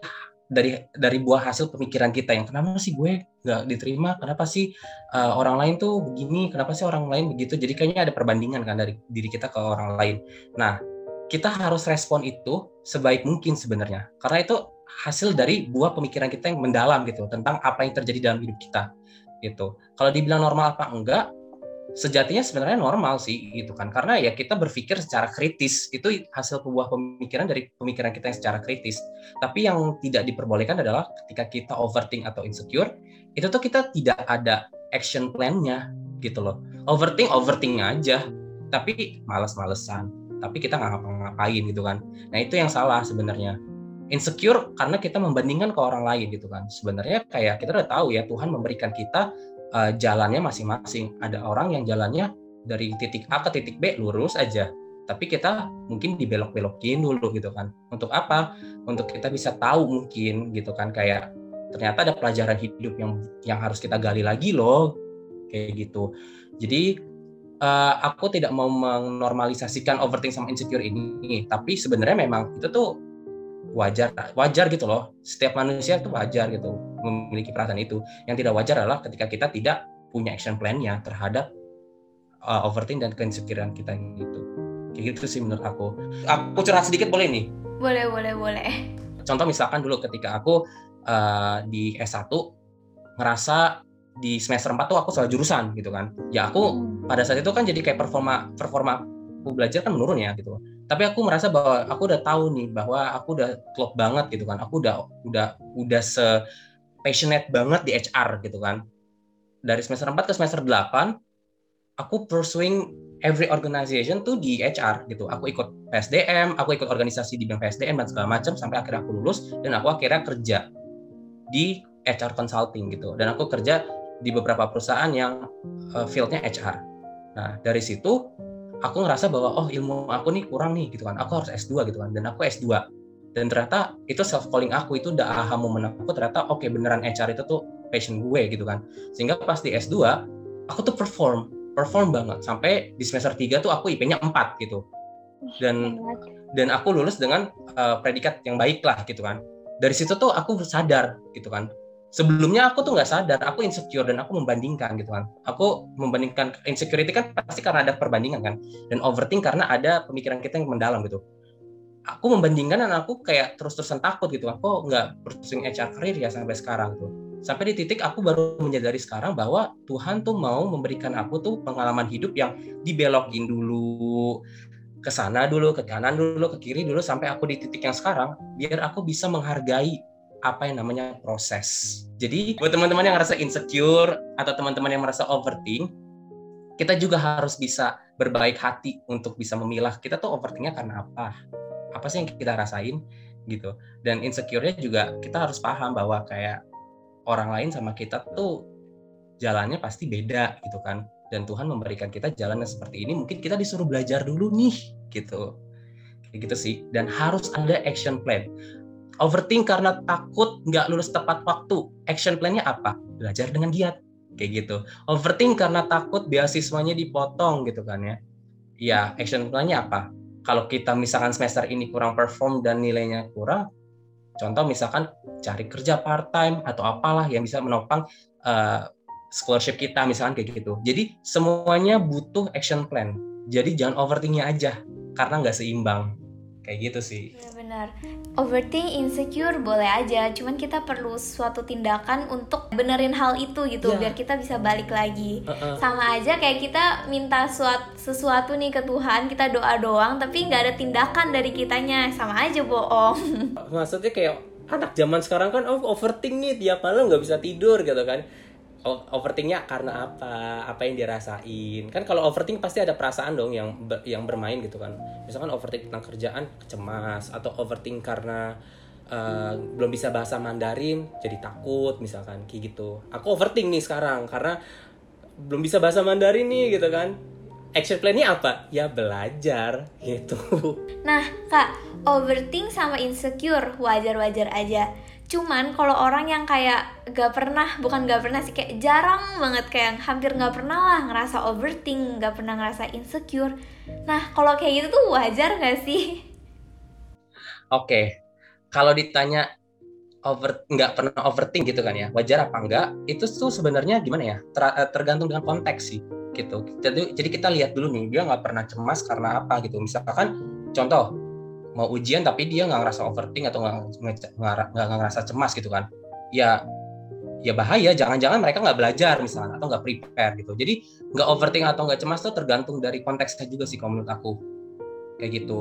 dari dari buah hasil pemikiran kita yang kenapa sih gue nggak diterima? Kenapa sih uh, orang lain tuh begini? Kenapa sih orang lain begitu? Jadi kayaknya ada perbandingan kan dari diri kita ke orang lain. Nah kita harus respon itu sebaik mungkin sebenarnya. Karena itu hasil dari buah pemikiran kita yang mendalam gitu tentang apa yang terjadi dalam hidup kita gitu. Kalau dibilang normal apa enggak, sejatinya sebenarnya normal sih gitu kan. Karena ya kita berpikir secara kritis itu hasil sebuah pemikiran dari pemikiran kita yang secara kritis. Tapi yang tidak diperbolehkan adalah ketika kita overthink atau insecure itu tuh kita tidak ada action plan-nya gitu loh. Overthink overthink aja. Tapi males-malesan. Tapi kita nggak ngapa-ngapain gitu kan. Nah itu yang salah sebenarnya insecure karena kita membandingkan ke orang lain gitu kan. Sebenarnya kayak kita udah tahu ya Tuhan memberikan kita uh, jalannya masing-masing. Ada orang yang jalannya dari titik A ke titik B lurus aja. Tapi kita mungkin dibelok-belokin dulu gitu kan. Untuk apa? Untuk kita bisa tahu mungkin gitu kan kayak ternyata ada pelajaran hidup yang yang harus kita gali lagi loh kayak gitu. Jadi uh, aku tidak mau menormalisasikan overthinking sama insecure ini, tapi sebenarnya memang itu tuh wajar wajar gitu loh. Setiap manusia tuh wajar gitu memiliki perasaan itu. Yang tidak wajar adalah ketika kita tidak punya action plan-nya terhadap uh, overthink dan keinsecurean kita gitu. Kayak gitu sih menurut aku. Aku curhat sedikit boleh nih? Boleh boleh boleh. Contoh misalkan dulu ketika aku uh, di S1 ngerasa di semester 4 tuh aku salah jurusan gitu kan. Ya aku hmm. pada saat itu kan jadi kayak performa performa aku belajar kan menurun ya gitu tapi aku merasa bahwa aku udah tahu nih bahwa aku udah klop banget gitu kan. Aku udah udah udah se passionate banget di HR gitu kan. Dari semester 4 ke semester 8 aku pursuing every organization tuh di HR gitu. Aku ikut PSDM aku ikut organisasi di bidang PSDM dan segala macam sampai akhirnya aku lulus dan aku akhirnya kerja di HR consulting gitu. Dan aku kerja di beberapa perusahaan yang uh, fieldnya HR nah dari situ aku ngerasa bahwa oh ilmu aku nih kurang nih gitu kan. Aku harus S2 gitu kan. Dan aku S2 dan ternyata itu self calling aku itu udah aha momen aku ternyata oke okay, beneran HR itu tuh passion gue gitu kan. Sehingga pas di S2 aku tuh perform. Perform banget. Sampai di semester 3 tuh aku IP-nya 4 gitu. Dan dan aku lulus dengan uh, predikat yang baik lah gitu kan. Dari situ tuh aku sadar gitu kan sebelumnya aku tuh nggak sadar aku insecure dan aku membandingkan gitu kan. Aku membandingkan insecurity kan pasti karena ada perbandingan kan dan overthink karena ada pemikiran kita yang mendalam gitu. Aku membandingkan dan aku kayak terus-terusan takut gitu. Aku nggak pursuing HR career ya sampai sekarang tuh. Sampai di titik aku baru menyadari sekarang bahwa Tuhan tuh mau memberikan aku tuh pengalaman hidup yang dibelokin dulu ke sana dulu, ke kanan dulu, ke kiri dulu sampai aku di titik yang sekarang biar aku bisa menghargai apa yang namanya proses. Jadi buat teman-teman yang merasa insecure atau teman-teman yang merasa overthink, kita juga harus bisa berbaik hati untuk bisa memilah kita tuh overthinknya karena apa, apa sih yang kita rasain gitu. Dan insecure-nya juga kita harus paham bahwa kayak orang lain sama kita tuh jalannya pasti beda gitu kan. dan Tuhan memberikan kita jalan yang seperti ini mungkin kita disuruh belajar dulu nih gitu kayak gitu sih dan harus ada action plan overthink karena takut nggak lulus tepat waktu. Action plannya apa? Belajar dengan giat. Kayak gitu. Overthink karena takut beasiswanya dipotong gitu kan ya. Ya action plannya apa? Kalau kita misalkan semester ini kurang perform dan nilainya kurang contoh misalkan cari kerja part time atau apalah yang bisa menopang uh, scholarship kita misalkan kayak gitu. Jadi semuanya butuh action plan. Jadi jangan overthinknya aja karena nggak seimbang kayak gitu sih. Benar. Overthink insecure boleh aja. Cuman kita perlu suatu tindakan untuk benerin hal itu gitu yeah. biar kita bisa balik lagi. Uh -uh. sama aja kayak kita minta suat, sesuatu nih ke Tuhan kita doa doang tapi nggak ada tindakan dari kitanya. Sama aja bohong. Maksudnya kayak anak zaman sekarang kan overthink nih tiap malam nggak bisa tidur gitu kan overthinknya karena apa? Apa yang dirasain? Kan kalau overthink pasti ada perasaan dong yang ber, yang bermain gitu kan. Misalkan overthink tentang kerjaan cemas. Atau overthink karena uh, belum bisa bahasa Mandarin jadi takut misalkan kayak gitu. Aku overthink nih sekarang karena belum bisa bahasa Mandarin nih gitu kan. Action plan-nya apa? Ya belajar gitu. Nah kak overthink sama insecure wajar-wajar aja cuman kalau orang yang kayak gak pernah bukan gak pernah sih kayak jarang banget kayak hampir gak pernah lah ngerasa overthink gak pernah ngerasa insecure. Nah kalau kayak gitu tuh wajar gak sih? Oke okay. kalau ditanya over nggak pernah overthink gitu kan ya wajar apa enggak itu tuh sebenarnya gimana ya ter, eh, tergantung dengan konteks sih gitu. Jadi jadi kita lihat dulu nih dia nggak pernah cemas karena apa gitu. Misalkan contoh mau ujian tapi dia nggak ngerasa overthink atau nggak ngerasa cemas gitu kan. Ya ya bahaya jangan-jangan mereka nggak belajar misalnya atau nggak prepare gitu. Jadi nggak overthink atau nggak cemas tuh tergantung dari konteksnya juga sih kalau menurut aku. Kayak gitu.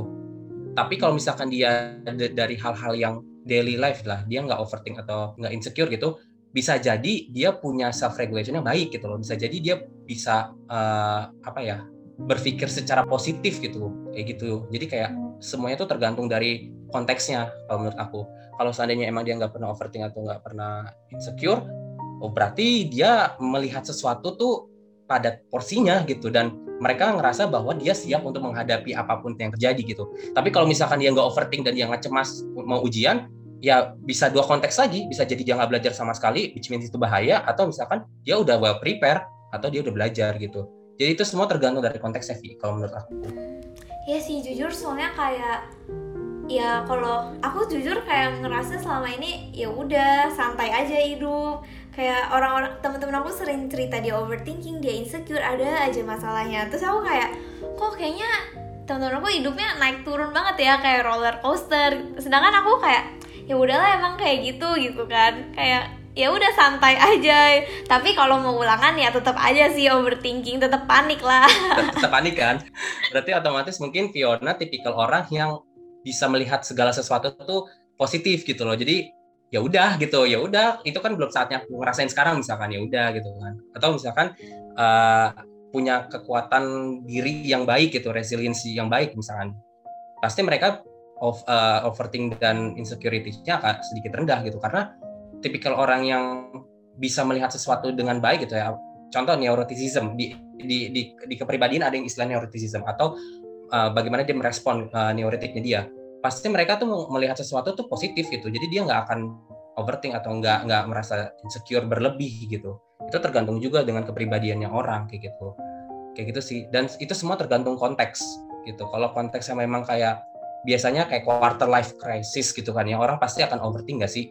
Tapi kalau misalkan dia dari hal-hal yang daily life lah dia nggak overthink atau nggak insecure gitu bisa jadi dia punya self regulationnya baik gitu loh. Bisa jadi dia bisa uh, apa ya berpikir secara positif gitu kayak gitu. Jadi kayak semuanya itu tergantung dari konteksnya kalau menurut aku. Kalau seandainya emang dia nggak pernah overthink atau nggak pernah insecure oh berarti dia melihat sesuatu tuh pada porsinya gitu. Dan mereka ngerasa bahwa dia siap untuk menghadapi apa pun yang terjadi gitu. Tapi kalau misalkan dia nggak overthink dan dia nggak cemas mau ujian ya bisa dua konteks lagi. Bisa jadi dia nggak belajar sama sekali which means itu bahaya atau misalkan dia udah well prepare atau dia udah belajar gitu jadi itu semua tergantung dari konteks Evi kalau menurut aku. Ya sih jujur soalnya kayak ya kalau aku jujur kayak ngerasa selama ini ya udah santai aja hidup. Kayak orang-orang teman-teman aku sering cerita dia overthinking dia insecure ada aja masalahnya. Terus aku kayak kok kayaknya teman-teman aku hidupnya naik turun banget ya kayak roller coaster. Sedangkan aku kayak ya udahlah emang kayak gitu gitu kan. Kayak ya udah santai aja. Tapi kalau mau ulangan ya tetap aja sih overthinking tetap panik lah. Tetap panik kan? Berarti otomatis mungkin Fiona tipikal orang yang bisa melihat segala sesuatu itu positif gitu loh. Jadi ya udah gitu. Ya udah itu kan belum saatnya aku ngerasain sekarang misalkan ya udah gitu kan. Atau misalkan uh, punya kekuatan diri yang baik gitu resiliensi yang baik misalkan. Pasti mereka of, uh, overthinking dan insecurity-nya sedikit rendah gitu. Karena tipikal orang yang bisa melihat sesuatu dengan baik gitu ya. Contoh neuroticism di di di, di kepribadian ada yang istilah neuroticism atau uh, bagaimana dia merespon uh, neurotiknya dia. Pasti mereka tuh melihat sesuatu tuh positif gitu. Jadi dia nggak akan overthink atau nggak nggak merasa insecure berlebih gitu. Itu tergantung juga dengan kepribadiannya orang kayak gitu. Kayak gitu sih. Dan itu semua tergantung konteks gitu. Kalau konteksnya memang kayak biasanya kayak quarter life crisis gitu kan ya orang pasti akan overthink gak sih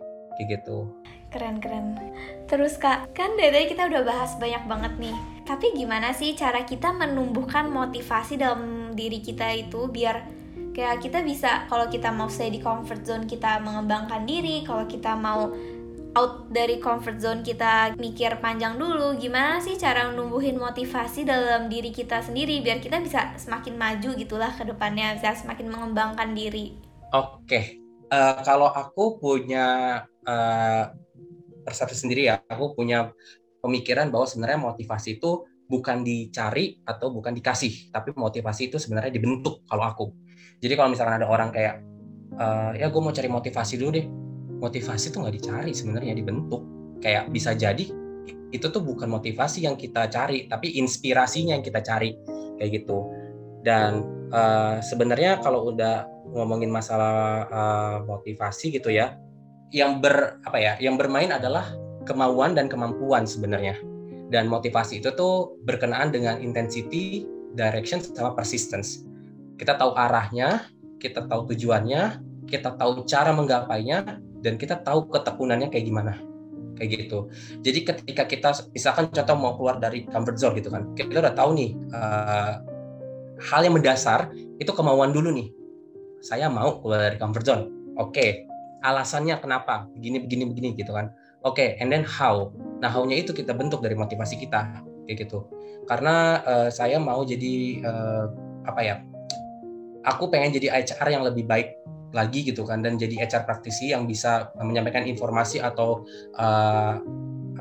gitu. Keren keren. Terus kak kan dari tadi kita udah bahas banyak banget nih. Tapi gimana sih cara kita menumbuhkan motivasi dalam diri kita itu biar kayak kita bisa kalau kita mau stay di comfort zone kita mengembangkan diri. Kalau kita mau out dari comfort zone kita mikir panjang dulu. Gimana sih cara menumbuhin motivasi dalam diri kita sendiri biar kita bisa semakin maju gitulah ke depannya bisa semakin mengembangkan diri? Oke. Okay. uh, eh, kalau aku punya persepsi sendiri ya, aku punya pemikiran bahwa sebenarnya motivasi itu bukan dicari atau bukan dikasih, tapi motivasi itu sebenarnya dibentuk kalau aku. Jadi kalau misalkan ada orang kayak, uh, ya gue mau cari motivasi dulu deh, motivasi itu nggak dicari sebenarnya dibentuk. Kayak bisa jadi itu tuh bukan motivasi yang kita cari tapi inspirasinya yang kita cari kayak gitu dan uh, sebenarnya kalau udah ngomongin masalah uh, motivasi gitu ya yang ber apa ya yang bermain adalah kemauan dan kemampuan sebenarnya dan motivasi itu tuh berkenaan dengan intensity direction sama persistence kita tahu arahnya kita tahu tujuannya kita tahu cara menggapainya dan kita tahu ketekunannya kayak gimana kayak gitu. Jadi ketika kita misalkan contoh mau keluar dari comfort zone gitu kan, kita udah tahu nih uh, hal yang mendasar itu kemauan dulu nih. Saya mau keluar dari comfort zone. Oke, okay. Alasannya kenapa? Begini begini begini gitu kan. Oke, okay. and then how? Nah, how-nya itu kita bentuk dari motivasi kita kayak gitu. Karena uh, saya mau jadi uh, apa ya? Aku pengen jadi HR yang lebih baik lagi gitu kan dan jadi HR praktisi yang bisa menyampaikan informasi atau uh,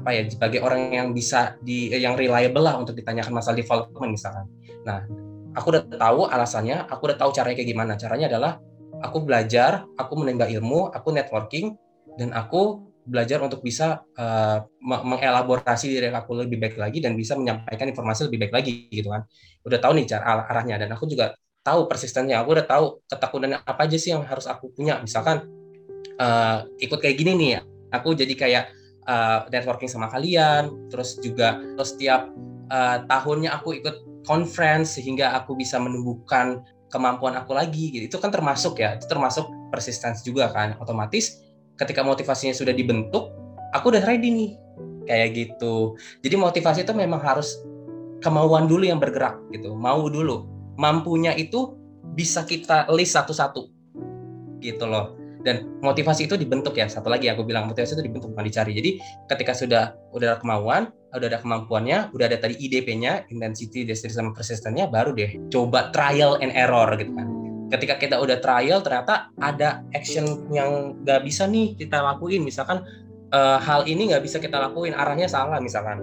apa ya sebagai orang yang bisa di yang reliable lah untuk ditanyakan masalah development misalkan. Nah, aku udah tahu alasannya, aku udah tahu caranya kayak gimana. Caranya adalah aku belajar, aku menimba ilmu, aku networking dan aku belajar untuk bisa uh, mengelaborasi diri aku lebih baik lagi dan bisa menyampaikan informasi lebih baik lagi gitu kan. Udah tahu nih cara arahnya dan aku juga tahu persistennya aku udah tahu ketakutannya apa aja sih yang harus aku punya misalkan uh, ikut kayak gini nih aku jadi kayak uh, networking sama kalian terus juga terus setiap uh, tahunnya aku ikut conference sehingga aku bisa menumbuhkan kemampuan aku lagi gitu. Itu kan termasuk ya itu termasuk persistence juga kan. Otomatis ketika motivasinya sudah dibentuk aku udah ready nih. Kayak gitu. Jadi motivasi itu memang harus kemauan dulu yang bergerak gitu. Mau dulu. Mampunya itu bisa kita list satu-satu gitu loh dan motivasi itu dibentuk ya. Satu lagi aku bilang motivasi itu dibentuk bukan dicari. Jadi ketika sudah udah ada kemauan udah ada kemampuannya udah ada tadi IDP-nya intensity destination sama persistennya baru deh coba trial and error gitu kan. Ketika kita udah trial ternyata ada action yang nggak bisa nih kita lakuin. Misalkan uh, hal ini nggak bisa kita lakuin arahnya salah misalkan.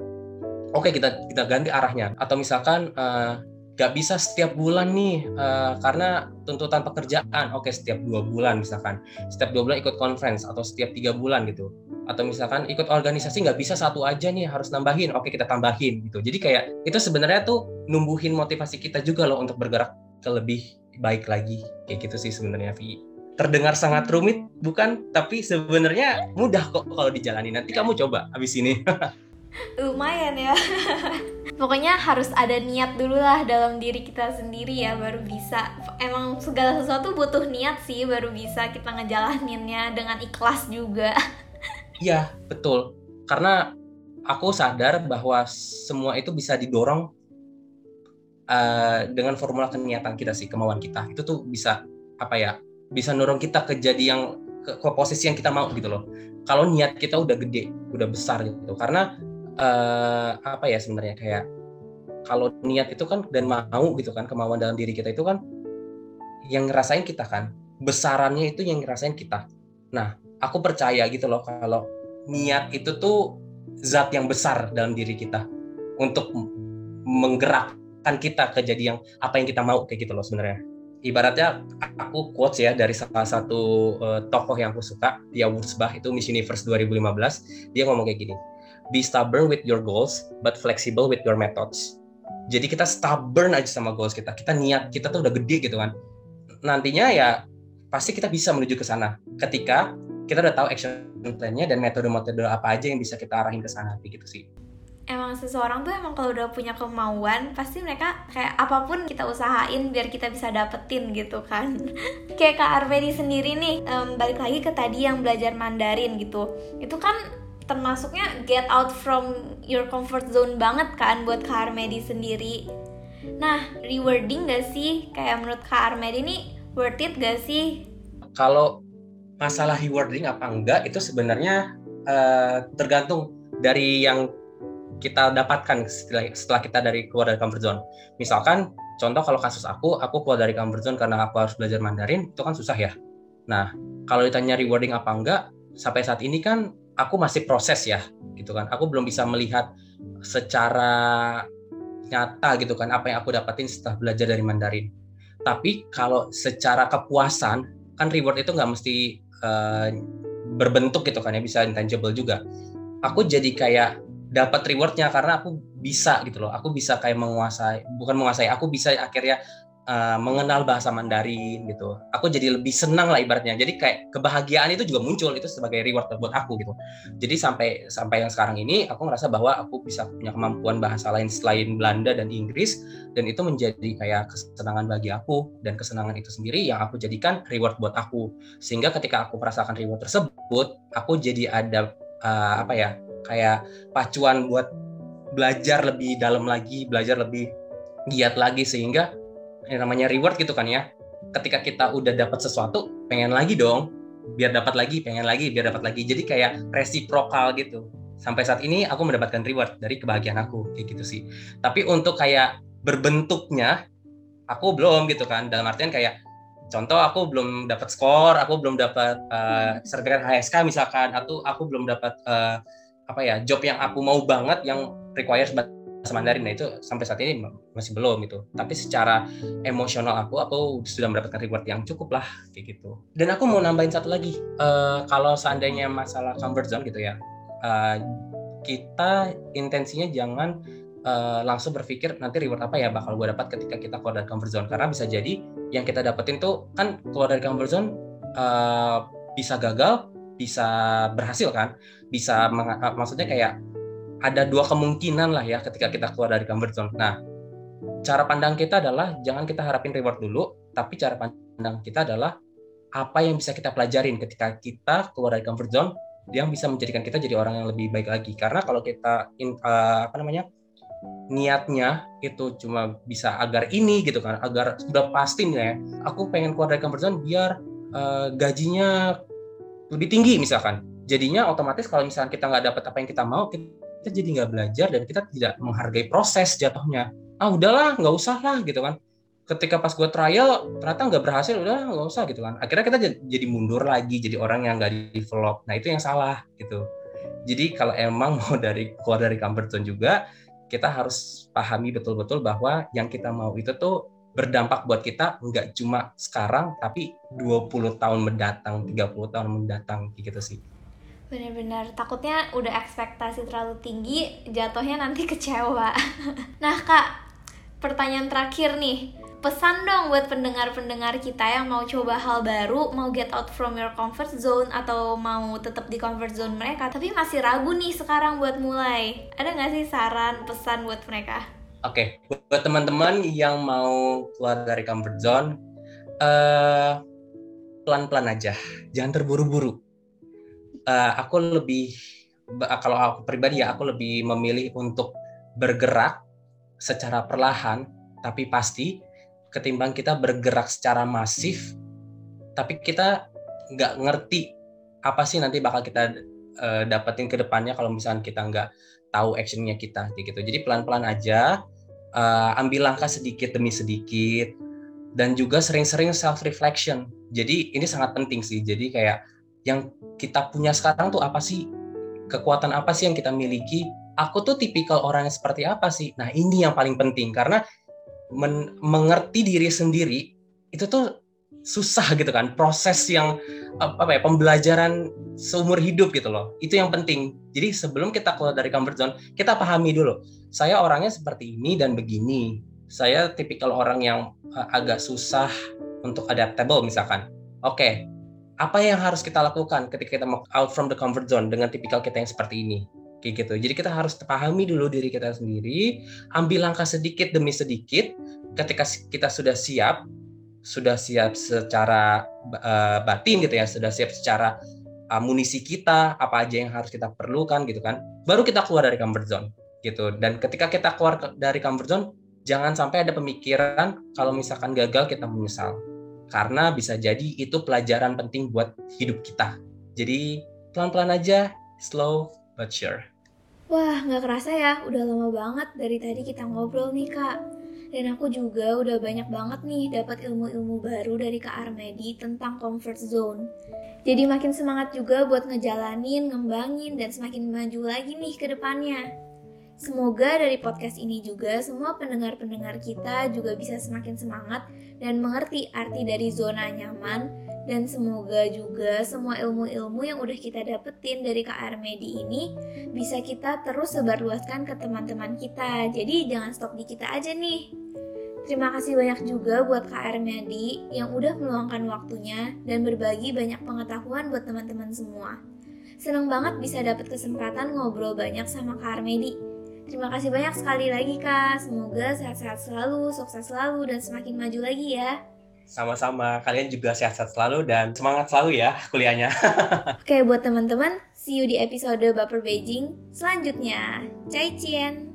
Oke kita kita ganti arahnya. Atau misalkan uh, gak bisa setiap bulan nih uh, karena tuntutan pekerjaan. Oke setiap dua bulan misalkan. Setiap dua bulan ikut conference atau setiap tiga bulan gitu. Atau misalkan ikut organisasi nggak bisa satu aja nih harus nambahin. Oke kita tambahin gitu. Jadi kayak itu sebenarnya tuh numbuhin motivasi kita juga loh untuk bergerak ke lebih baik lagi. Kayak gitu sih sebenarnya Vi. Terdengar sangat rumit bukan? Tapi sebenarnya mudah kok kalau dijalani nanti kamu coba abis ini lumayan ya. Pokoknya harus ada niat dulu lah dalam diri kita sendiri ya baru bisa. Emang segala sesuatu butuh niat sih baru bisa kita ngejalaninnya dengan ikhlas juga. Iya betul. Karena aku sadar bahwa semua itu bisa didorong uh, dengan formula keniatan kita sih kemauan kita. Itu tuh bisa apa ya bisa dorong kita ke jadi yang ke, ke posisi yang kita mau gitu loh. Kalau niat kita udah gede udah besar gitu. Karena uh, apa ya sebenarnya kayak kalau niat itu kan dan mau gitu kan kemauan dalam diri kita itu kan yang ngerasain kita kan besarannya itu yang ngerasain kita. Nah aku percaya gitu loh kalau niat itu tuh zat yang besar dalam diri kita untuk menggerakkan kita ke jadi yang apa yang kita mau kayak gitu loh sebenarnya. Ibaratnya aku quotes ya dari salah satu uh, tokoh yang aku suka dia Wurzbach itu Miss Universe 2015 dia ngomong kayak gini be stubborn with your goals but flexible with your methods. Jadi kita stubborn aja sama goals kita. Kita niat kita tuh udah gede gitu kan. Nantinya ya pasti kita bisa menuju ke sana. Ketika kita udah tahu action plan-nya dan metode-metode apa aja yang bisa kita arahin ke sana gitu sih. Emang seseorang tuh emang kalau udah punya kemauan pasti mereka kayak apa pun kita usahain biar kita bisa dapetin gitu kan. Kayak kak Arvedi sendiri nih um, balik lagi ke tadi yang belajar Mandarin gitu. Itu kan termasuknya get out from your comfort zone banget kan buat Kak Armedi sendiri. Nah, rewarding gak sih? Kayak menurut Kak Armedi ini worth it gak sih? Kalau masalah rewarding apa enggak itu sebenarnya uh, tergantung dari yang kita dapatkan setelah, setelah kita dari keluar dari comfort zone. Misalkan contoh kalau kasus aku, aku keluar dari comfort zone karena aku harus belajar Mandarin, itu kan susah ya. Nah, kalau ditanya rewarding apa enggak, sampai saat ini kan aku masih proses ya gitu kan. Aku belum bisa melihat secara nyata gitu kan apa yang aku dapatin setelah belajar dari Mandarin. Tapi kalau secara kepuasan kan reward itu nggak mesti uh, berbentuk gitu kan ya bisa intangible juga. Aku jadi kayak dapat rewardnya karena aku bisa gitu loh. Aku bisa kayak menguasai bukan menguasai aku bisa akhirnya uh, mengenal bahasa Mandarin gitu. Aku jadi lebih senang lah ibaratnya. Jadi kayak kebahagiaan itu juga muncul itu sebagai reward buat aku gitu. Jadi sampai sampai yang sekarang ini aku ngerasa bahwa aku bisa punya kemampuan bahasa lain selain Belanda dan Inggris dan itu menjadi kayak kesenangan bagi aku dan kesenangan itu sendiri yang aku jadikan reward buat aku. Sehingga ketika aku merasakan reward tersebut, aku jadi ada uh, apa ya? kayak pacuan buat belajar lebih dalam lagi, belajar lebih giat lagi sehingga yang namanya reward gitu kan ya. Ketika kita udah dapat sesuatu pengen lagi dong. Biar dapat lagi pengen lagi biar dapat lagi. Jadi kayak resiprokal gitu. Sampai saat ini aku mendapatkan reward dari kebahagiaan aku kayak gitu sih. Tapi untuk kayak berbentuknya aku belum gitu kan. Dalam artian kayak contoh aku belum dapat skor aku belum dapat uh, sertifikat HSK misalkan atau aku belum dapat uh, apa ya job yang aku mau banget yang requires bahasa Mandarin. Nah itu sampai saat ini masih belum gitu. Tapi secara emosional aku aku sudah mendapatkan reward yang cukup lah kayak gitu. Dan aku mau nambahin satu lagi uh, kalau seandainya masalah comfort zone gitu ya uh, kita intensinya jangan uh, langsung berpikir nanti reward apa ya bakal gue dapat ketika kita keluar dari comfort zone. Karena bisa jadi yang kita dapetin tuh kan keluar dari comfort zone uh, bisa gagal bisa berhasil kan? Bisa maksudnya kayak ada dua kemungkinan lah ya ketika kita keluar dari comfort zone. Nah, cara pandang kita adalah jangan kita harapin reward dulu, tapi cara pandang kita adalah apa yang bisa kita pelajarin ketika kita keluar dari comfort zone yang bisa menjadikan kita jadi orang yang lebih baik lagi. Karena kalau kita in, uh, apa namanya niatnya itu cuma bisa agar ini gitu kan, agar sudah pasti nih ya, aku pengen keluar dari comfort zone biar uh, gajinya lebih tinggi misalkan. Jadinya otomatis kalau misalkan kita nggak dapat apa yang kita mau, kita kita jadi nggak belajar dan kita tidak menghargai proses jatuhnya. Ah udahlah nggak usah lah gitu kan. Ketika pas gue trial ternyata nggak berhasil udah nggak usah gitu kan. Akhirnya kita jadi mundur lagi jadi orang yang nggak develop nah itu yang salah gitu. Jadi kalau emang mau dari keluar dari comfort zone juga kita harus pahami betul-betul bahwa yang kita mau itu tuh berdampak buat kita nggak cuma sekarang tapi 20 tahun mendatang 30 tahun mendatang gitu sih Bener-bener takutnya udah ekspektasi terlalu tinggi, jatuhnya nanti kecewa. nah kak, pertanyaan terakhir nih, pesan dong buat pendengar-pendengar kita yang mau coba hal baru, mau get out from your comfort zone atau mau tetap di comfort zone mereka, tapi masih ragu nih sekarang buat mulai. Ada nggak sih saran, pesan buat mereka? Oke, okay. buat teman-teman yang mau keluar dari comfort zone, uh, pelan-pelan aja, jangan terburu-buru uh, aku lebih kalau aku pribadi ya aku lebih memilih untuk bergerak secara perlahan tapi pasti ketimbang kita bergerak secara masif tapi kita nggak ngerti apa sih nanti bakal kita uh, dapetin ke depannya kalau misalnya kita nggak tahu actionnya kita gitu. Jadi pelan-pelan aja uh, ambil langkah sedikit demi sedikit dan juga sering-sering self reflection jadi ini sangat penting sih. Jadi kayak yang kita punya sekarang tuh apa sih? Kekuatan apa sih yang kita miliki? Aku tuh tipikal orang yang seperti apa sih? Nah, ini yang paling penting karena men mengerti diri sendiri itu tuh susah gitu kan. Proses yang apa ya, pembelajaran seumur hidup gitu loh. Itu yang penting. Jadi sebelum kita keluar dari comfort zone, kita pahami dulu. Saya orangnya seperti ini dan begini. Saya tipikal orang yang uh, agak susah untuk adaptable misalkan. Oke, okay, apa yang harus kita lakukan ketika kita mau out from the comfort zone dengan tipikal kita yang seperti ini? Kayak gitu. Jadi kita harus pahami dulu diri kita sendiri ambil langkah sedikit demi sedikit ketika kita sudah siap sudah siap secara uh, batin gitu ya sudah siap secara amunisi kita apa aja yang harus kita perlukan gitu kan baru kita keluar dari comfort zone gitu. Dan ketika kita keluar dari comfort zone jangan sampai ada pemikiran kalau misalkan gagal kita menyesal karena bisa jadi itu pelajaran penting buat hidup kita. Jadi pelan-pelan aja, slow but sure. Wah, nggak kerasa ya, udah lama banget dari tadi kita ngobrol nih kak. Dan aku juga udah banyak banget nih dapat ilmu-ilmu baru dari Kak Armedi tentang comfort zone. Jadi makin semangat juga buat ngejalanin, ngembangin, dan semakin maju lagi nih ke depannya. Semoga dari podcast ini juga semua pendengar-pendengar kita juga bisa semakin semangat dan mengerti arti dari zona nyaman Dan semoga juga semua ilmu-ilmu yang udah kita dapetin dari KR Medi ini bisa kita terus sebarluaskan ke teman-teman kita. Jadi jangan stop di kita aja nih. Terima kasih banyak juga buat KR Medi yang udah meluangkan waktunya dan berbagi banyak pengetahuan buat teman-teman semua. Seneng banget bisa dapet kesempatan ngobrol banyak sama KR Medi. Terima kasih banyak sekali lagi Kak. Semoga sehat-sehat selalu, sukses selalu, dan semakin maju lagi ya. Sama-sama, kalian juga sehat-sehat selalu dan semangat selalu ya kuliahnya. Oke, buat teman-teman, see you di episode Baper Beijing selanjutnya. Cai Cien!